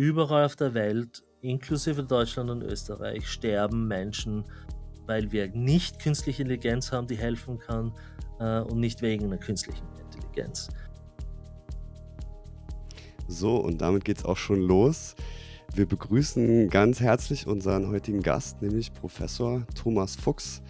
überall auf der Welt, inklusive Deutschland und Österreich, sterben Menschen, weil wir nicht künstliche Intelligenz haben, die helfen kann äh, und nicht wegen einer künstlichen Intelligenz. So, und damit geht es auch schon los. Wir begrüßen ganz herzlich unseren heutigen Gast, nämlich Professor Thomas Fuchs.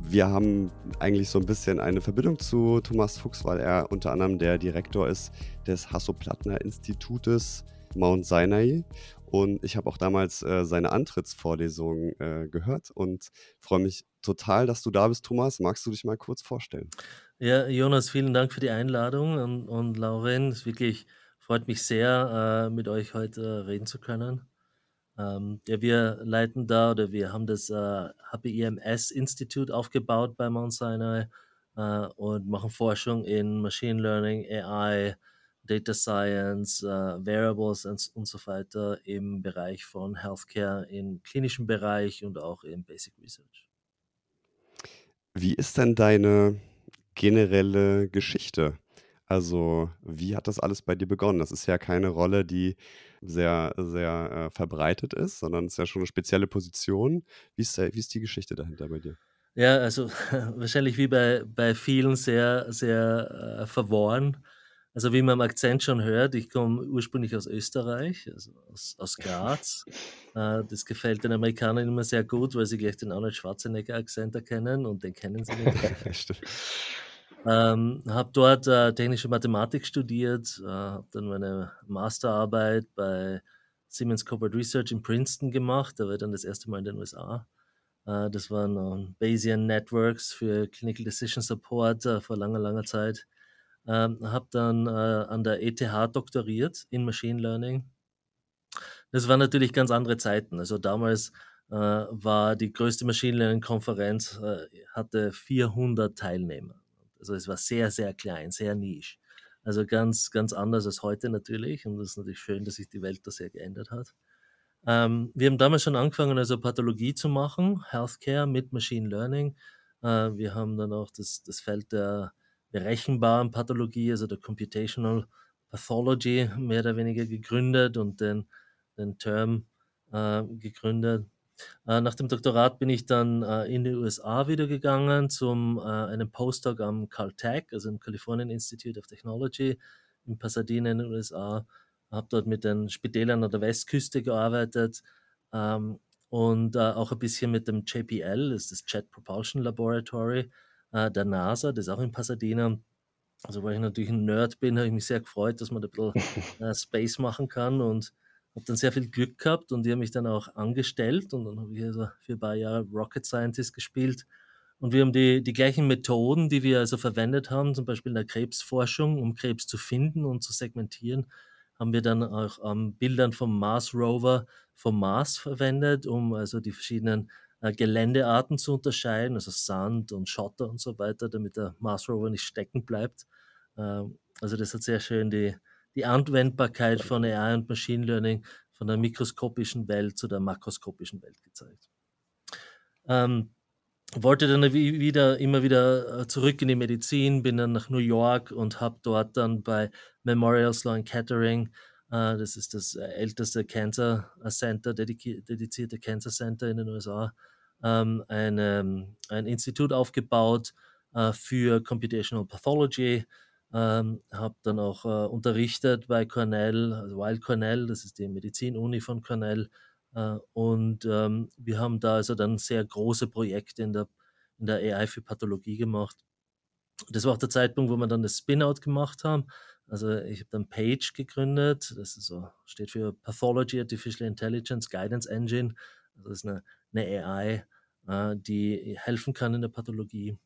Wir haben eigentlich so ein bisschen eine Verbindung zu Thomas Fuchs, weil er unter anderem der Direktor ist des Hasso-Plattner-Institutes Mount Sinai. Und ich habe auch damals äh, seine Antrittsvorlesung äh, gehört und freue mich total, dass du da bist, Thomas. Magst du dich mal kurz vorstellen? Ja, Jonas, vielen Dank für die Einladung und, und Lauren, es wirklich freut mich sehr, äh, mit euch heute reden zu können. Ähm, ja, wir leiten da oder wir haben das äh, HPIMS-Institut aufgebaut bei Mount Sinai äh, und machen Forschung in Machine Learning, AI, Data Science, äh, Variables und, und so weiter im Bereich von Healthcare, im klinischen Bereich und auch im Basic Research. Wie ist denn deine generelle Geschichte? Also, wie hat das alles bei dir begonnen? Das ist ja keine Rolle, die sehr, sehr äh, verbreitet ist, sondern es ist ja schon eine spezielle Position. Wie ist, der, wie ist die Geschichte dahinter bei dir? Ja, also wahrscheinlich wie bei, bei vielen sehr, sehr äh, verworren. Also wie man im Akzent schon hört, ich komme ursprünglich aus Österreich, also aus, aus Graz. Äh, das gefällt den Amerikanern immer sehr gut, weil sie gleich den Arnold Schwarzenegger-Akzent erkennen und den kennen sie natürlich. Ähm, habe dort äh, technische Mathematik studiert, äh, habe dann meine Masterarbeit bei Siemens Corporate Research in Princeton gemacht. Da war ich dann das erste Mal in den USA. Äh, das waren äh, Bayesian Networks für Clinical Decision Support äh, vor langer, langer Zeit. Ähm, habe dann äh, an der ETH doktoriert in Machine Learning. Das waren natürlich ganz andere Zeiten. Also damals äh, war die größte Machine Learning Konferenz, äh, hatte 400 Teilnehmer. Also es war sehr, sehr klein, sehr nisch. Also ganz, ganz anders als heute natürlich. Und es ist natürlich schön, dass sich die Welt da sehr geändert hat. Ähm, wir haben damals schon angefangen, also Pathologie zu machen, Healthcare mit Machine Learning. Äh, wir haben dann auch das, das Feld der berechenbaren Pathologie, also der Computational Pathology, mehr oder weniger gegründet und den, den Term äh, gegründet. Äh, nach dem Doktorat bin ich dann äh, in die USA wieder gegangen zum äh, einem Postdoc am Caltech, also im Californian Institute of Technology in Pasadena in den USA. Habe dort mit den Spitälern an der Westküste gearbeitet ähm, und äh, auch ein bisschen mit dem JPL, das ist das Jet Propulsion Laboratory äh, der NASA, das ist auch in Pasadena. Also weil ich natürlich ein Nerd bin, habe ich mich sehr gefreut, dass man da ein bisschen äh, Space machen kann und habe dann sehr viel Glück gehabt und die haben mich dann auch angestellt und dann habe ich also für ein paar Jahre Rocket Scientist gespielt. Und wir haben die, die gleichen Methoden, die wir also verwendet haben, zum Beispiel in der Krebsforschung, um Krebs zu finden und zu segmentieren, haben wir dann auch ähm, Bildern vom Mars Rover vom Mars verwendet, um also die verschiedenen äh, Geländearten zu unterscheiden, also Sand und Schotter und so weiter, damit der Mars Rover nicht stecken bleibt. Ähm, also das hat sehr schön die, die Anwendbarkeit von AI und Machine Learning von der mikroskopischen Welt zu der makroskopischen Welt gezeigt. Ähm, wollte dann wieder immer wieder äh, zurück in die Medizin, bin dann nach New York und habe dort dann bei Memorial Sloan Kettering, das ist das äh, älteste Cancer Center, dedizierte Cancer Center in den USA, ähm, eine, ein Institut aufgebaut äh, für Computational Pathology, ähm, habe dann auch äh, unterrichtet bei Cornell, also Wild Cornell, das ist die Medizinuni von Cornell. Äh, und ähm, wir haben da also dann sehr große Projekte in der, in der AI für Pathologie gemacht. Das war auch der Zeitpunkt, wo wir dann das Spin-out gemacht haben. Also ich habe dann Page gegründet, das ist so, steht für Pathology Artificial Intelligence Guidance Engine. Also das ist eine, eine AI, äh, die helfen kann in der Pathologie.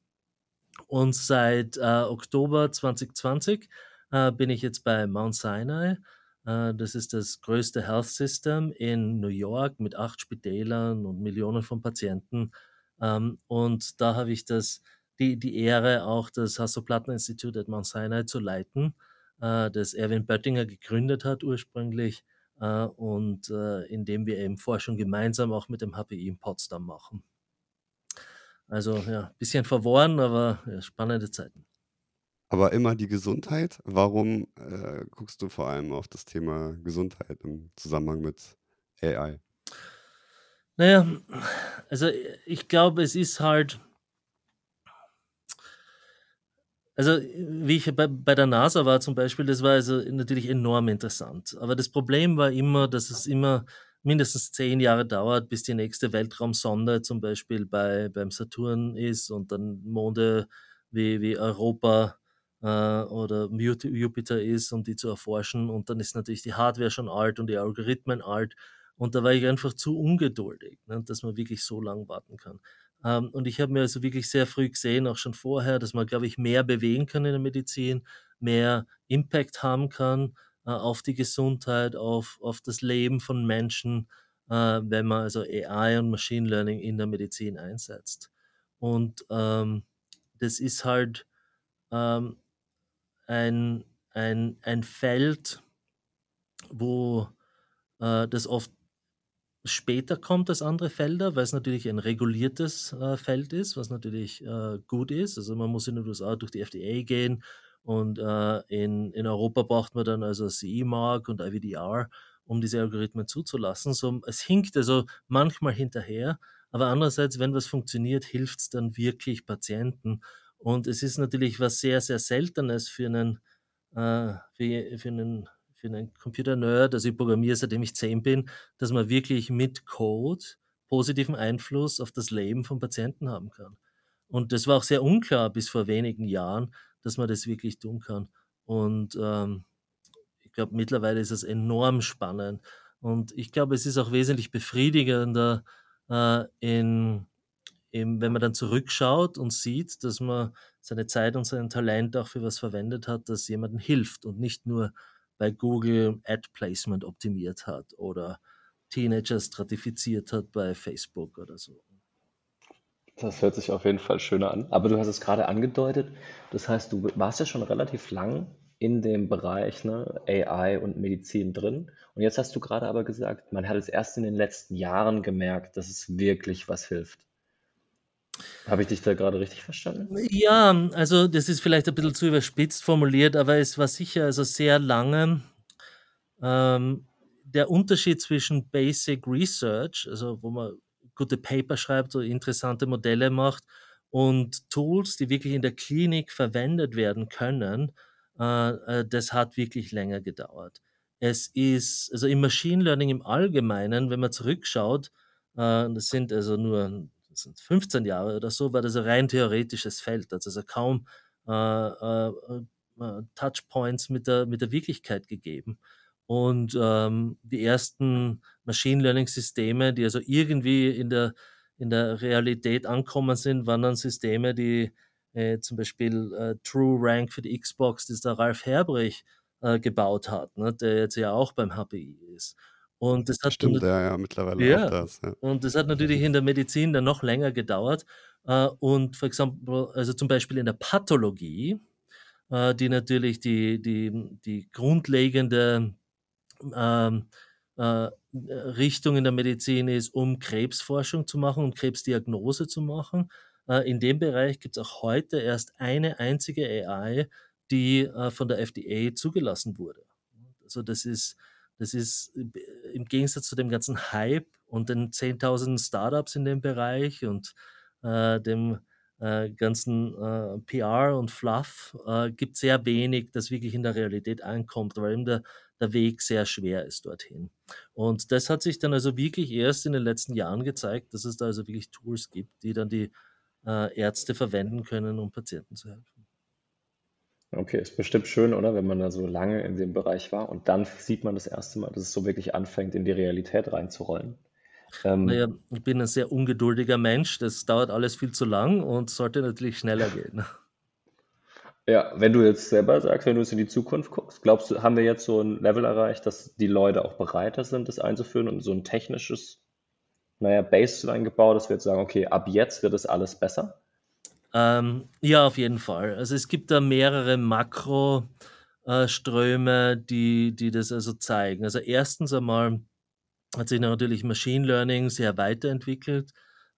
Und seit äh, Oktober 2020 äh, bin ich jetzt bei Mount Sinai. Äh, das ist das größte Health System in New York mit acht Spitälern und Millionen von Patienten. Ähm, und da habe ich das, die, die Ehre, auch das Hasso-Plattner-Institut at Mount Sinai zu leiten, äh, das Erwin Böttinger gegründet hat ursprünglich äh, und äh, in dem wir eben Forschung gemeinsam auch mit dem HPI in Potsdam machen. Also ja, ein bisschen verworren, aber ja, spannende Zeiten. Aber immer die Gesundheit? Warum, äh, guckst du vor allem auf das Thema Gesundheit im Zusammenhang mit AI? Na ja, also, ich glaube, es ist halt also, wie ich bei bei der NASA war zum Beispiel, das war also natürlich enorm interessant. Aber das Problem war immer, dass es immer mindestens 10 Jahre dauert, bis die nächste Weltraumsonde zum Beispiel bei beim Saturn ist und dann Monde wie wie Europa, äh, oder Jupiter ist, um die zu erforschen. Und dann ist natürlich die Hardware schon alt und die Algorithmen alt. Und da war ich einfach zu ungeduldig, ne, dass man wirklich so lang warten kann. Ähm, und ich habe mir also wirklich sehr früh gesehen, auch schon vorher, dass man, glaube ich, mehr bewegen kann in der Medizin, mehr Impact haben kann, äh, auf die Gesundheit, auf auf das Leben von Menschen, äh, wenn man also AI und Machine Learning in der Medizin einsetzt. Und, ähm, das ist halt, ähm, ein ein ein Feld wo, äh, das oft später kommt als andere Felder, weil's natürlich ein reguliertes, äh, Feld ist, was natürlich, äh, gut ist. Also, man muss in den USA durch die FDA gehen und, äh, in in Europa braucht man dann also CE Mark und IVDR, um diese Algorithmen zuzulassen. So, es hinkt also manchmal hinterher, aber andererseits, wenn was funktioniert, hilft's dann wirklich Patienten. Und es ist natürlich was sehr, sehr Seltenes für 'nen, äh für für 'nen für 'nen Computer-Nerd, also ich programmiere, seitdem ich 10 bin, dass man wirklich mit Code positiven Einfluss auf das Leben von Patienten haben kann. Und das war auch sehr unklar bis vor wenigen Jahren, dass man das wirklich tun kann. Und, ähm, ich glaube, mittlerweile ist es enorm spannend. Und ich glaube, es ist auch wesentlich befriedigender, äh, in in wenn man dann zurückschaut und sieht, dass man seine Zeit und sein Talent auch für was verwendet hat, das jemandem hilft und nicht nur bei Google Ad Placement optimiert hat oder Teenager stratifiziert hat bei Facebook oder so. Das hört sich auf jeden Fall schöner an. Aber du hast es gerade angedeutet. Das heißt, du warst ja schon relativ lang in dem Bereich, ne, AI und Medizin drin. Und jetzt hast du gerade aber gesagt, man hat es erst in den letzten Jahren gemerkt, dass es wirklich was hilft. Habe ich dich da gerade richtig verstanden? Ja, also das ist vielleicht ein bisschen zu überspitzt formuliert, aber es war sicher also sehr lange, ähm, der Unterschied zwischen Basic Research, also wo man gute Paper schreibt oder interessante Modelle macht und Tools, die wirklich in der Klinik verwendet werden können, äh, äh, das hat wirklich länger gedauert. Es ist also im Machine Learning im Allgemeinen, wenn man zurückschaut, äh, das sind also nur sind 15 Jahre oder so, war das ein rein theoretisches Feld. Also kaum, äh, äh, äh, Touchpoints mit der mit der Wirklichkeit gegeben. Und, ähm, die ersten Machine Learning Systeme, die also irgendwie in der in der Realität ankommen sind, waren dann Systeme, die, äh, zum Beispiel, äh, TrueRank für die Xbox, das der Ralf Herbrich, äh, gebaut hat, ne, der jetzt ja auch beim HPI ist. Und das hat Stimmt, ja, ja, mittlerweile auch ja, das, ja. und das hat natürlich in der Medizin dann noch länger gedauert. Äh, und for example also zum Beispiel in der Pathologie, äh, die natürlich die die die grundlegende, ähm, äh, Richtung in der Medizin ist, um Krebsforschung zu machen und Krebsdiagnose zu machen. Äh, in dem Bereich gibt's auch heute erst eine einzige AI, die, äh, von der FDA zugelassen wurde. Also, das ist das ist b im Gegensatz zu dem ganzen Hype und den 10.000 Start-ups in dem Bereich und, äh, dem, äh, ganzen, äh, PR und Fluff, äh, gibt's sehr wenig, das wirklich in der Realität ankommt, weil eben der der Weg sehr schwer ist dorthin. Und das hat sich dann also wirklich erst in den letzten Jahren gezeigt, dass es da also wirklich Tools gibt, die dann die, äh, Ärzte verwenden können, um Patienten zu helfen. Okay, ist bestimmt schön, oder? Wenn man da so lange in dem Bereich war und dann sieht man das erste Mal, dass es so wirklich anfängt, in die Realität reinzurollen. Ähm, ich bin ein sehr ungeduldiger Mensch. Das dauert alles viel zu lang und sollte natürlich schneller gehen. ja, wenn du jetzt selber sagst, wenn du jetzt in die Zukunft guckst, glaubst du, haben wir jetzt so ein Level erreicht, dass die Leute auch bereiter sind, das einzuführen und so ein technisches, naja, Baseline gebaut, dass wir jetzt sagen, okay, ab jetzt wird es alles besser? Ähm, ja, auf jeden Fall. Also, es gibt da mehrere Makro äh, die die das also zeigen. Also, erstens einmal hat sich natürlich Machine Learning sehr weiterentwickelt,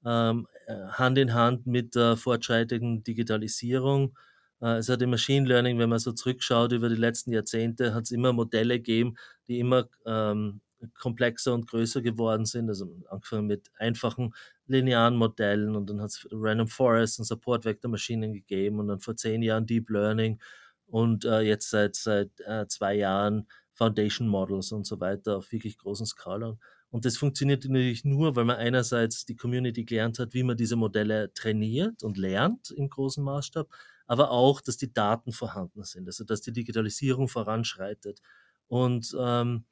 ähm, äh, Hand in Hand mit der fortschreitenden Digitalisierung. Äh, es hat im Machine Learning, wenn man so zurückschaut über die letzten Jahrzehnte, hat es immer Modelle gegeben, die immer ähm, komplexer und größer geworden sind. Also angefangen mit einfachen linearen Modellen und dann hat es Random Forest und Support Vector Maschinen gegeben und dann vor zehn Jahren Deep Learning und äh, jetzt seit, seit äh, zwei Jahren Foundation Models und so weiter auf wirklich großen Skala. Und das funktioniert natürlich nur, weil man einerseits die Community gelernt hat, wie man diese Modelle trainiert und lernt im großen Maßstab, aber auch, dass die Daten vorhanden sind, also dass die Digitalisierung voranschreitet. Und ähm,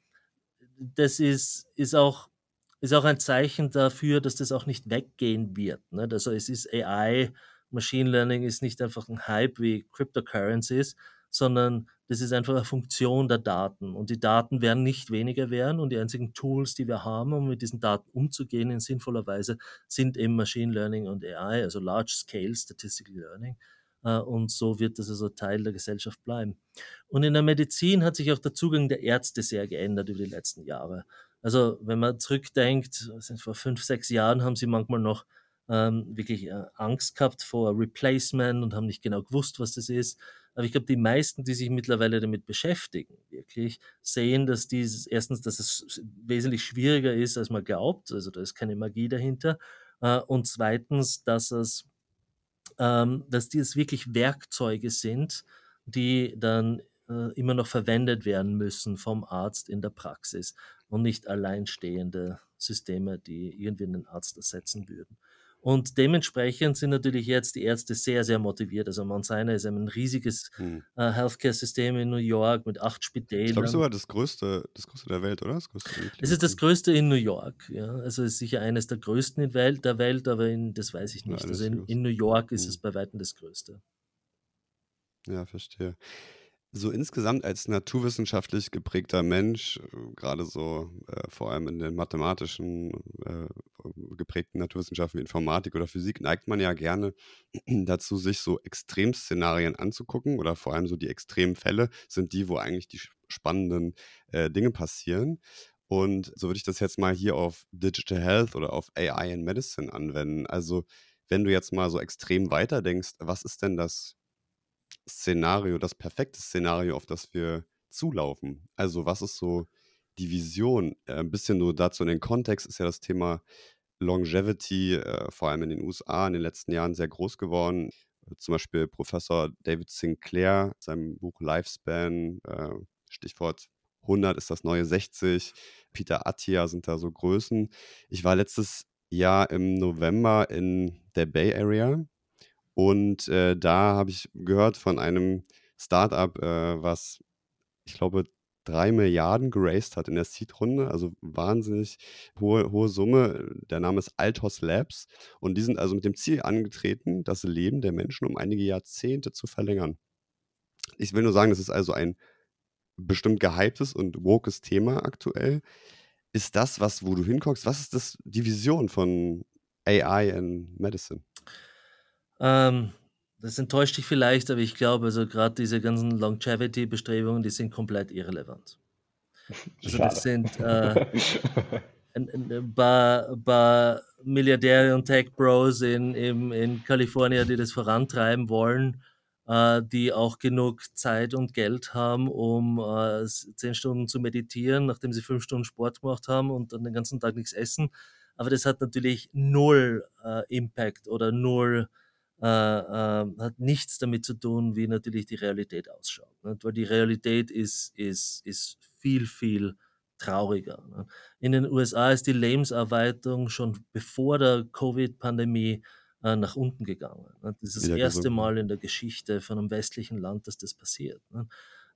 das ist, ist, auch, ist auch ein Zeichen dafür, dass das auch nicht weggehen wird. Ne? Also es ist AI, Machine Learning ist nicht einfach ein Hype wie Cryptocurrencies, sondern das ist einfach eine Funktion der Daten. Und die Daten werden nicht weniger werden. Und die einzigen Tools, die wir haben, um mit diesen Daten umzugehen in sinnvoller Weise, sind eben Machine Learning und AI, also Large Scale Statistical Learning. Äh, und so wird das also Teil der Gesellschaft bleiben. Und in der Medizin hat sich auch der Zugang der Ärzte sehr geändert über die letzten Jahre. Also wenn man zurückdenkt, vor fünf, sechs Jahren haben sie manchmal noch ähm, wirklich äh, Angst gehabt vor Replacement und haben nicht genau gewusst, was das ist. Aber ich glaube, die meisten, die sich mittlerweile damit beschäftigen, wirklich sehen, dass dieses, erstens, dass es wesentlich schwieriger ist, als man glaubt. Also da ist keine Magie dahinter. Äh, und zweitens, dass es, ähm, dass dies wirklich Werkzeuge sind, die dann äh, immer noch verwendet werden müssen vom Arzt in der Praxis und nicht alleinstehende Systeme, die irgendwie einen Arzt ersetzen würden. Und dementsprechend sind natürlich jetzt die Ärzte sehr, sehr motiviert. Also Mount Sinai ist ein riesiges hm. äh, Healthcare-System in New York mit acht Spitälern. Ich glaube, sogar das größte, das größte der Welt, oder? Das größte es ist das größte in New York. Ja. Also es ist sicher eines der größten in Welt, der Welt, aber in, das weiß ich nicht. Ja, also in, in, New York ist hm. es bei weitem das größte. Ja, verstehe so insgesamt als naturwissenschaftlich geprägter Mensch, äh, gerade so äh, vor allem in den mathematischen äh, geprägten Naturwissenschaften wie Informatik oder Physik, neigt man ja gerne dazu, sich so Extremszenarien anzugucken oder vor allem so die Extremfälle sind die, wo eigentlich die spannenden äh, Dinge passieren. Und so würde ich das jetzt mal hier auf Digital Health oder auf AI in Medicine anwenden. Also wenn du jetzt mal so extrem weiterdenkst, was ist denn das Szenario, das perfekte Szenario, auf das wir zulaufen? Also, was ist so die Vision? Äh, ein bisschen nur dazu in den Kontext ist ja das Thema Longevity, äh, vor allem in den USA in den letzten Jahren sehr groß geworden. Zum Beispiel Professor David Sinclair, seinem Buch Lifespan, äh, Stichwort 100 ist das neue 60. Peter Attia sind da so Größen. Ich war letztes Jahr im November in der Bay Area und äh, da habe ich gehört von einem Startup, äh, was ich glaube drei Milliarden geraced hat in der Seed-Runde, also wahnsinnig hohe, hohe Summe. Der Name ist Altos Labs und die sind also mit dem Ziel angetreten, das Leben der Menschen um einige Jahrzehnte zu verlängern. Ich will nur sagen, das ist also ein bestimmt gehyptes und wokes Thema aktuell. Ist das was, wo du hinguckst? Was ist das, die Vision von AI in Medicine? Ähm, das enttäuscht dich vielleicht, aber ich glaube, also gerade diese ganzen Longevity-Bestrebungen, die sind komplett irrelevant. Also das sind äh, ein, ein paar, paar Milliardäre und Tech-Bros in, in, in Kalifornien, die das vorantreiben wollen, äh, die auch genug Zeit und Geld haben, um äh, zehn Stunden zu meditieren, nachdem sie fünf Stunden Sport gemacht haben und dann den ganzen Tag nichts essen. Aber das hat natürlich null äh, Impact oder null äh, äh, hat nichts damit zu tun, wie natürlich die Realität ausschaut. Nicht? Weil die Realität ist, ist, ist viel, viel trauriger. Nicht? In den USA ist die Lebenserwartung schon bevor der Covid-Pandemie äh, nach unten gegangen. Nicht? Das ist das Wieder erste gesund. Mal in der Geschichte von einem westlichen Land, dass das passiert.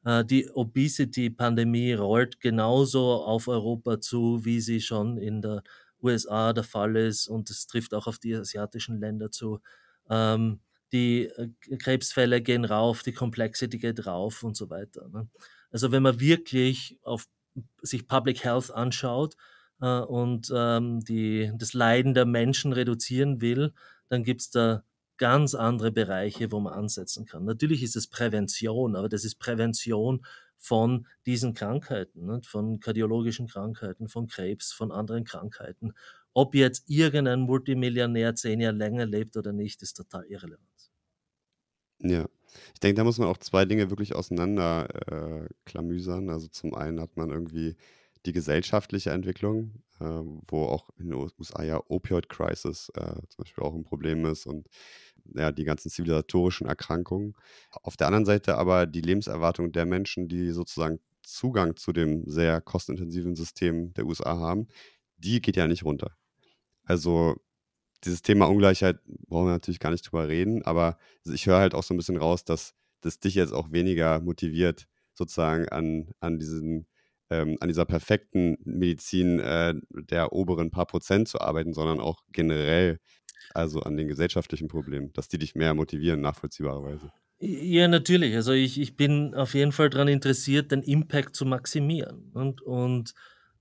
Äh, die Obesity-Pandemie rollt genauso auf Europa zu, wie sie schon in der USA der Fall ist und es trifft auch auf die asiatischen Länder zu. Ähm, die äh, Krebsfälle gehen rauf, die Complexity geht rauf und so weiter. Ne? Also wenn man wirklich auf sich Public Health anschaut äh, und ähm, die, das Leiden der Menschen reduzieren will, dann gibt es da ganz andere Bereiche, wo man ansetzen kann. Natürlich ist es Prävention, aber das ist Prävention von diesen Krankheiten, ne? von kardiologischen Krankheiten, von Krebs, von anderen Krankheiten. Ob jetzt irgendein Multimillionär zehn Jahre länger lebt oder nicht, ist total irrelevant. Ja. Ich denke, da muss man auch zwei Dinge wirklich auseinander äh. Also zum einen hat man irgendwie die gesellschaftliche Entwicklung, äh, wo auch in den USA ja Opioid-Crisis äh, zum Beispiel auch ein Problem ist und ja, die ganzen zivilisatorischen Erkrankungen. Auf der anderen Seite aber die Lebenserwartung der Menschen, die sozusagen Zugang zu dem sehr kostenintensiven System der USA haben, die geht ja nicht runter. Also dieses Thema Ungleichheit brauchen wir natürlich gar nicht drüber reden, aber ich höre halt auch so ein bisschen raus, dass das dich jetzt auch weniger motiviert, sozusagen an, an diesen ähm, an dieser perfekten Medizin äh, der oberen paar Prozent zu arbeiten, sondern auch generell, also an den gesellschaftlichen Problemen, dass die dich mehr motivieren, nachvollziehbarerweise. Ja, natürlich. Also ich, ich bin auf jeden Fall daran interessiert, den Impact zu maximieren. Und, und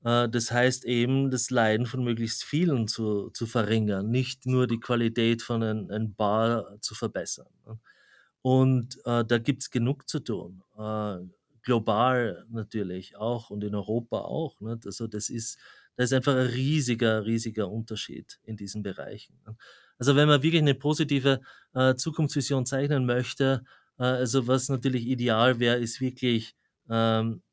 das heißt eben, das Leiden von möglichst vielen zu, zu verringern, nicht nur die Qualität von ein, ein Bar zu verbessern. Ne? Und äh, da gibt es genug zu tun. Äh, global natürlich auch und in Europa auch. Ne? Also das ist, da ist einfach ein riesiger, riesiger Unterschied in diesen Bereichen. Ne? Also wenn man wirklich eine positive äh, Zukunftsvision zeichnen möchte, äh, also was natürlich ideal wäre, ist wirklich ähm, äh,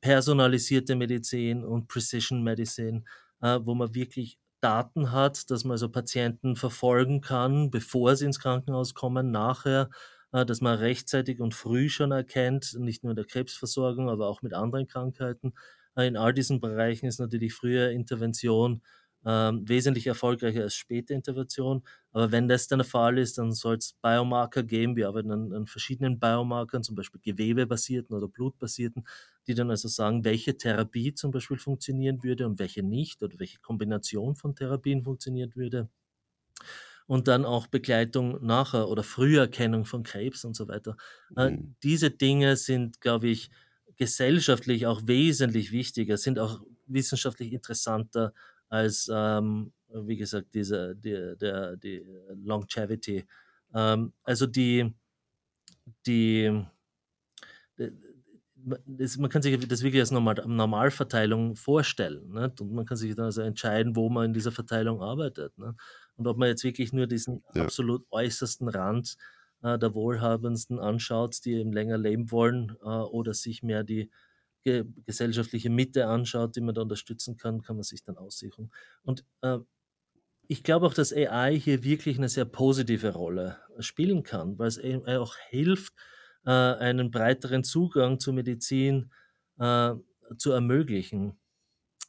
personalisierte Medizin und Precision Medicine, äh, wo man wirklich Daten hat, dass man also Patienten verfolgen kann, bevor sie ins Krankenhaus kommen, nachher, äh, dass man rechtzeitig und früh schon erkennt, nicht nur in der Krebsversorgung, aber auch mit anderen Krankheiten. In all diesen Bereichen ist natürlich frühe Intervention ähm, wesentlich erfolgreicher als späte Intervention. Aber wenn das dann der Fall ist, dann soll es Biomarker geben. Wir arbeiten an, an verschiedenen Biomarkern, zum Beispiel gewebebasierten oder blutbasierten, die dann also sagen, welche Therapie zum Beispiel funktionieren würde und welche nicht oder welche Kombination von Therapien funktionieren würde. Und dann auch Begleitung nachher oder Früherkennung von Krebs und so weiter. Äh, mhm. diese Dinge sind, glaube ich, gesellschaftlich auch wesentlich wichtiger, sind auch wissenschaftlich interessanter als, ähm, wie gesagt, diese, die, der, die Longevity. Ähm, also die, die, das, man kann sich das wirklich als Normal, Normalverteilung vorstellen. Nicht? Und man kann sich dann also entscheiden, wo man in dieser Verteilung arbeitet. Nicht? Und ob man jetzt wirklich nur diesen ja. absolut äußersten Rand äh, der Wohlhabendsten anschaut, die eben länger leben wollen, äh, oder sich mehr die ge gesellschaftliche Mitte anschaut, die man da unterstützen kann, kann man sich dann aussuchen. Und äh, ich glaube auch, dass AI hier wirklich eine sehr positive Rolle spielen kann, weil es auch hilft, äh, einen breiteren Zugang zur Medizin äh, zu ermöglichen.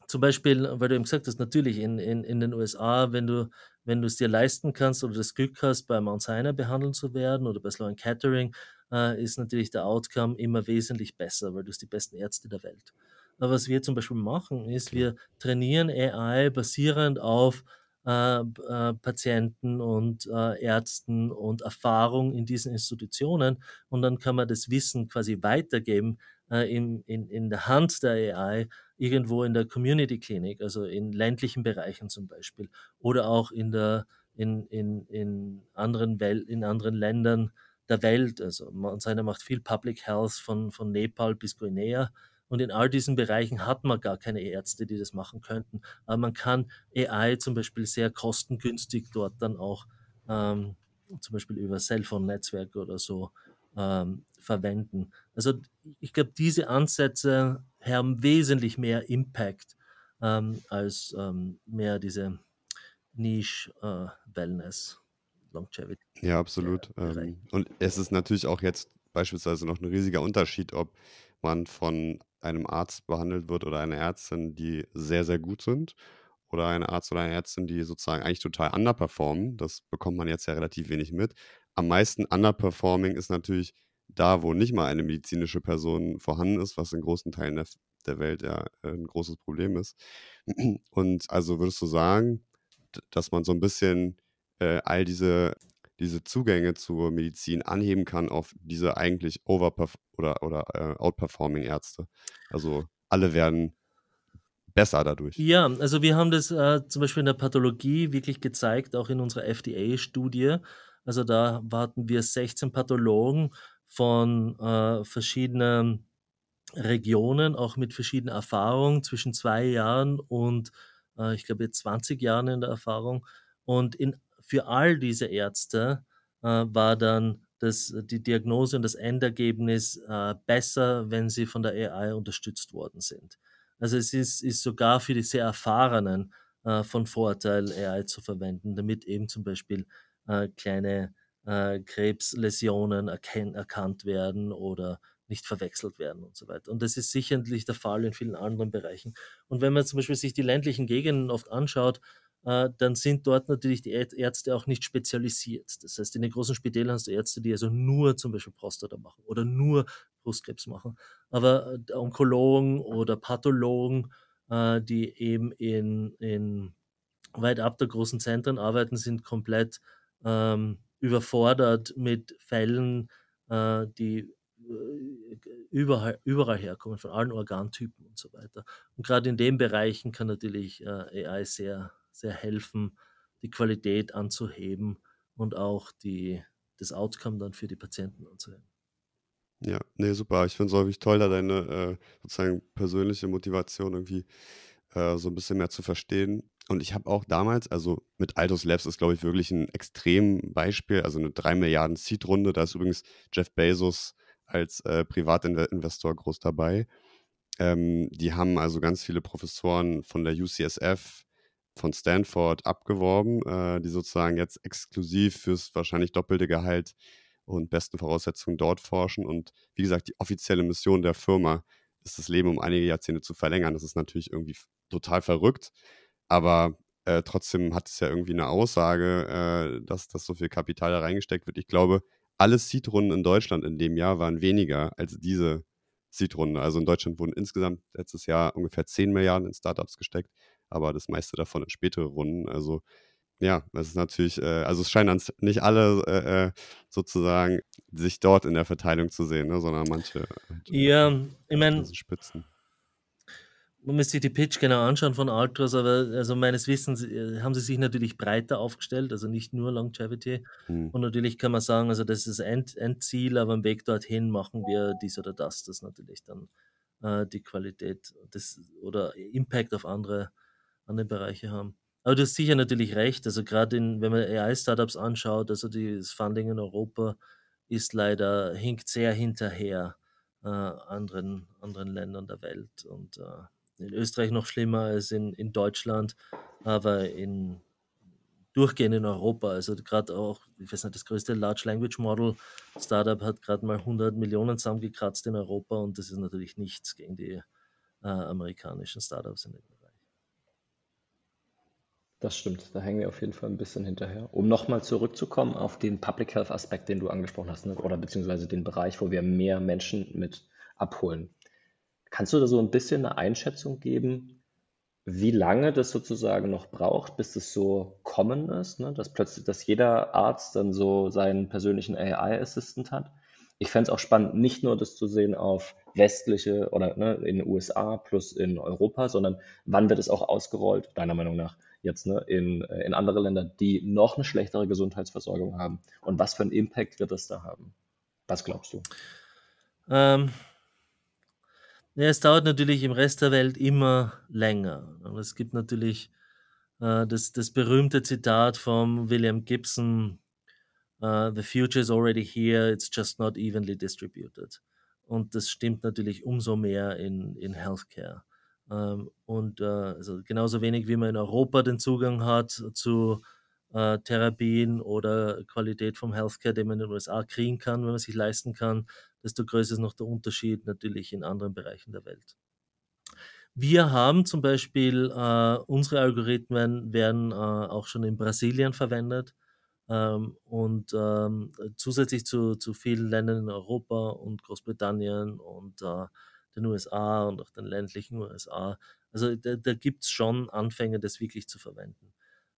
Zum Beispiel, weil du eben gesagt hast, natürlich in, in, in den USA, wenn du wenn du es dir leisten kannst oder das Glück hast, bei Mount Sinai behandelt zu werden oder bei Sloan Kettering, äh, ist natürlich der Outcome immer wesentlich besser, weil du hast die besten Ärzte der Welt. Aber was wir zum Beispiel machen, ist, wir trainieren AI basierend auf äh, äh, Patienten und äh, Ärzten und Erfahrung in diesen Institutionen und dann kann man das Wissen quasi weitergeben äh, in, in, in der Hand der AI irgendwo in der Community Clinic, also in ländlichen Bereichen zum Beispiel oder auch in, der, in, in, in, anderen, Wel in anderen Ländern der Welt. Also seiner macht viel Public Health von, von Nepal bis Guinea. Und in all diesen Bereichen hat man gar keine Ärzte, die das machen könnten. Aber man kann AI zum Beispiel sehr kostengünstig dort dann auch ähm, zum Beispiel über Cellphone-Netzwerke oder so ähm, verwenden. Also ich glaube, diese Ansätze haben wesentlich mehr Impact ähm, als ähm, mehr diese Niche-Wellness, äh, Longevity. Ja, absolut. Ähm, und es ist natürlich auch jetzt beispielsweise noch ein riesiger Unterschied, ob man von einem Arzt behandelt wird oder einer Ärztin, die sehr, sehr gut sind, oder ein Arzt oder eine Ärztin, die sozusagen eigentlich total underperformen. Das bekommt man jetzt ja relativ wenig mit. Am meisten underperforming ist natürlich da, wo nicht mal eine medizinische Person vorhanden ist, was in großen Teilen der, der Welt ja äh, ein großes Problem ist. Und also würdest du sagen, dass man so ein bisschen äh, all diese, diese Zugänge zur Medizin anheben kann auf diese eigentlich overperf oder, oder äh, outperforming Ärzte? Also alle werden besser dadurch. Ja, also wir haben das äh, zum Beispiel in der Pathologie wirklich gezeigt, auch in unserer FDA-Studie. Also da hatten wir 16 Pathologen von äh, verschiedenen Regionen, auch mit verschiedenen Erfahrungen zwischen zwei Jahren und äh, ich glaube jetzt 20 Jahren in der Erfahrung. Und in, für all diese Ärzte äh, war dann das, die Diagnose und das Endergebnis äh, besser, wenn sie von der AI unterstützt worden sind. Also es ist, ist sogar für die sehr Erfahrenen äh, von Vorteil, AI zu verwenden, damit eben zum Beispiel äh, kleine äh, Krebsläsionen erkannt werden oder nicht verwechselt werden und so weiter. Und das ist sicherlich der Fall in vielen anderen Bereichen. Und wenn man zum Beispiel sich die ländlichen Gegenden oft anschaut, äh, dann sind dort natürlich die Ärzte auch nicht spezialisiert. Das heißt, in den großen Spitälern hast du Ärzte, die also nur zum Beispiel Prostata machen oder nur Brustkrebs machen. Aber äh, Onkologen oder Pathologen, äh, die eben in, in weit ab der großen Zentren arbeiten, sind komplett ähm, überfordert mit Fällen, äh, die überall, überall herkommen, von allen Organtypen und so weiter. Und gerade in den Bereichen kann natürlich äh, AI sehr, sehr helfen, die Qualität anzuheben und auch die, das Outcome dann für die Patienten anzuheben. Ja, nee, super. Ich finde es häufig toll, da deine äh, sozusagen persönliche Motivation irgendwie äh, so ein bisschen mehr zu verstehen. Und ich habe auch damals, also mit Altos Labs ist, glaube ich, wirklich ein extrem Beispiel, also eine 3 Milliarden Seed-Runde. Da ist übrigens Jeff Bezos als äh, Privatinvestor groß dabei. Ähm, die haben also ganz viele Professoren von der UCSF, von Stanford abgeworben, äh, die sozusagen jetzt exklusiv fürs wahrscheinlich doppelte Gehalt und besten Voraussetzungen dort forschen. Und wie gesagt, die offizielle Mission der Firma ist, das Leben um einige Jahrzehnte zu verlängern. Das ist natürlich irgendwie total verrückt, aber äh, trotzdem hat es ja irgendwie eine Aussage, äh, dass, dass so viel Kapital da reingesteckt wird. Ich glaube, alle Seed-Runden in Deutschland in dem Jahr waren weniger als diese Seed-Runde. Also in Deutschland wurden insgesamt letztes Jahr ungefähr 10 Milliarden in Startups gesteckt, aber das meiste davon in spätere Runden. Also ja, es ist natürlich, äh, also es scheinen nicht alle äh, äh, sozusagen sich dort in der Verteilung zu sehen, ne, sondern manche. Ja, ich meine, Spitzen man müsste sich die Pitch genau anschauen von Altros, aber also meines Wissens äh, haben sie sich natürlich breiter aufgestellt, also nicht nur Longevity. Mhm. Und natürlich kann man sagen, also das ist End, Endziel, aber am Weg dorthin machen wir dies oder das, das natürlich dann äh, die Qualität des, oder Impact auf andere, andere Bereiche haben. Aber du hast sicher natürlich recht, also gerade wenn man AI-Startups anschaut, also das Funding in Europa ist leider, hinkt sehr hinterher äh, anderen, anderen Ländern der Welt und äh, in Österreich noch schlimmer als in, in Deutschland, aber in durchgehend in Europa. Also gerade auch, ich weiß nicht, das größte Large Language Model Startup hat gerade mal 100 Millionen zusammengekratzt in Europa und das ist natürlich nichts gegen die äh, amerikanischen Startups in Bereich. Das stimmt, da hängen wir auf jeden Fall ein bisschen hinterher. Um nochmal zurückzukommen auf den Public Health Aspekt, den du angesprochen hast, ne, oder beziehungsweise den Bereich, wo wir mehr Menschen mit abholen. Kannst du da so ein bisschen eine Einschätzung geben, wie lange das sozusagen noch braucht, bis es so kommen ist, ne? dass plötzlich, dass jeder Arzt dann so seinen persönlichen AI-Assistant hat? Ich fände es auch spannend, nicht nur das zu sehen auf westliche oder ne, in den USA plus in Europa, sondern wann wird es auch ausgerollt, deiner Meinung nach, jetzt ne, in, in andere Länder, die noch eine schlechtere Gesundheitsversorgung haben? Und was für einen Impact wird es da haben? Was glaubst du? Ähm, ja, es dauert natürlich im Rest der Welt immer länger. Und es gibt natürlich äh, das, das berühmte Zitat von William Gibson, uh, The future is already here, it's just not evenly distributed. Und das stimmt natürlich umso mehr in, in Healthcare. Ähm, und äh, also genauso wenig wie man in Europa den Zugang hat zu äh, Therapien oder Qualität vom Healthcare, den man in den USA kriegen kann, wenn man sich leisten kann, desto größer ist noch der Unterschied natürlich in anderen Bereichen der Welt. Wir haben zum Beispiel, äh, unsere Algorithmen werden äh, auch schon in Brasilien verwendet ähm, und ähm, zusätzlich zu, zu vielen Ländern in Europa und Großbritannien und äh, den USA und auch den ländlichen USA. Also da, da gibt es schon Anfänge, das wirklich zu verwenden.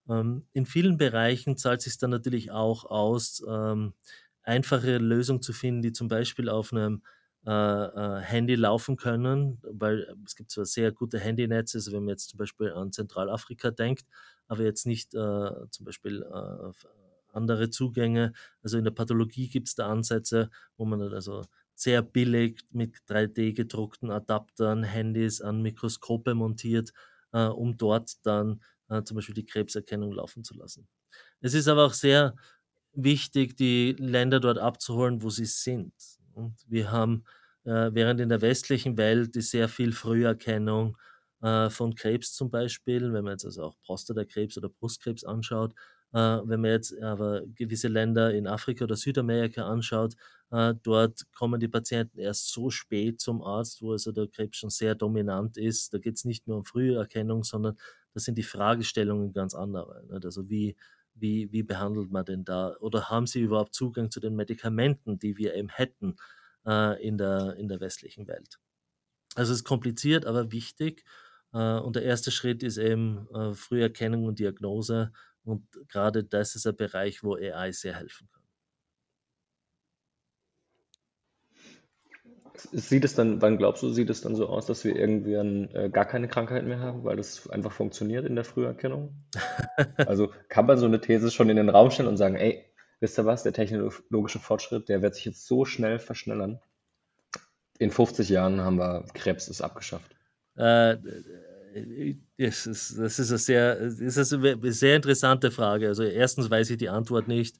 Ähm, in vielen Bereichen zahlt es sich dann natürlich auch aus, ähm, einfache Lösungen zu finden, die zum Beispiel auf einem äh, äh, Handy laufen können, weil es gibt zwar sehr gute Handynetze, also wenn man jetzt zum Beispiel an Zentralafrika denkt, aber jetzt nicht äh, zum Beispiel äh, andere Zugänge. Also in der Pathologie gibt es da Ansätze, wo man dann also sehr billig mit 3D gedruckten Adaptern Handys an Mikroskope montiert, äh, um dort dann äh, zum Beispiel die Krebserkennung laufen zu lassen. Es ist aber auch sehr wichtig, die Länder dort abzuholen, wo sie sind. Und wir haben, äh, während in der westlichen Welt die sehr viel Früherkennung äh, von Krebs zum Beispiel, wenn man jetzt also auch Prostatakrebs oder Brustkrebs anschaut, äh, wenn man jetzt aber gewisse Länder in Afrika oder Südamerika anschaut, äh, dort kommen die Patienten erst so spät zum Arzt, wo also der Krebs schon sehr dominant ist. Da geht es nicht nur um Früherkennung, sondern das sind die Fragestellungen ganz andere. Nicht? Also wie, wie, wie behandelt man denn da? Oder haben Sie überhaupt Zugang zu den Medikamenten, die wir eben hätten äh, in, der, in der westlichen Welt? Also es ist kompliziert, aber wichtig. Äh, und der erste Schritt ist eben äh, Früherkennung und Diagnose. Und gerade das ist ein Bereich, wo AI sehr helfen kann. Sieht es dann, wann glaubst du, sieht es dann so aus, dass wir irgendwann äh, gar keine Krankheit mehr haben, weil das einfach funktioniert in der Früherkennung? Also kann man so eine These schon in den Raum stellen und sagen, ey, wisst ihr was, der technologische Fortschritt, der wird sich jetzt so schnell verschnellern. In 50 Jahren haben wir Krebs ist abgeschafft. Äh, das ist, das ist eine sehr, das ist eine sehr interessante Frage. Also erstens weiß ich die Antwort nicht.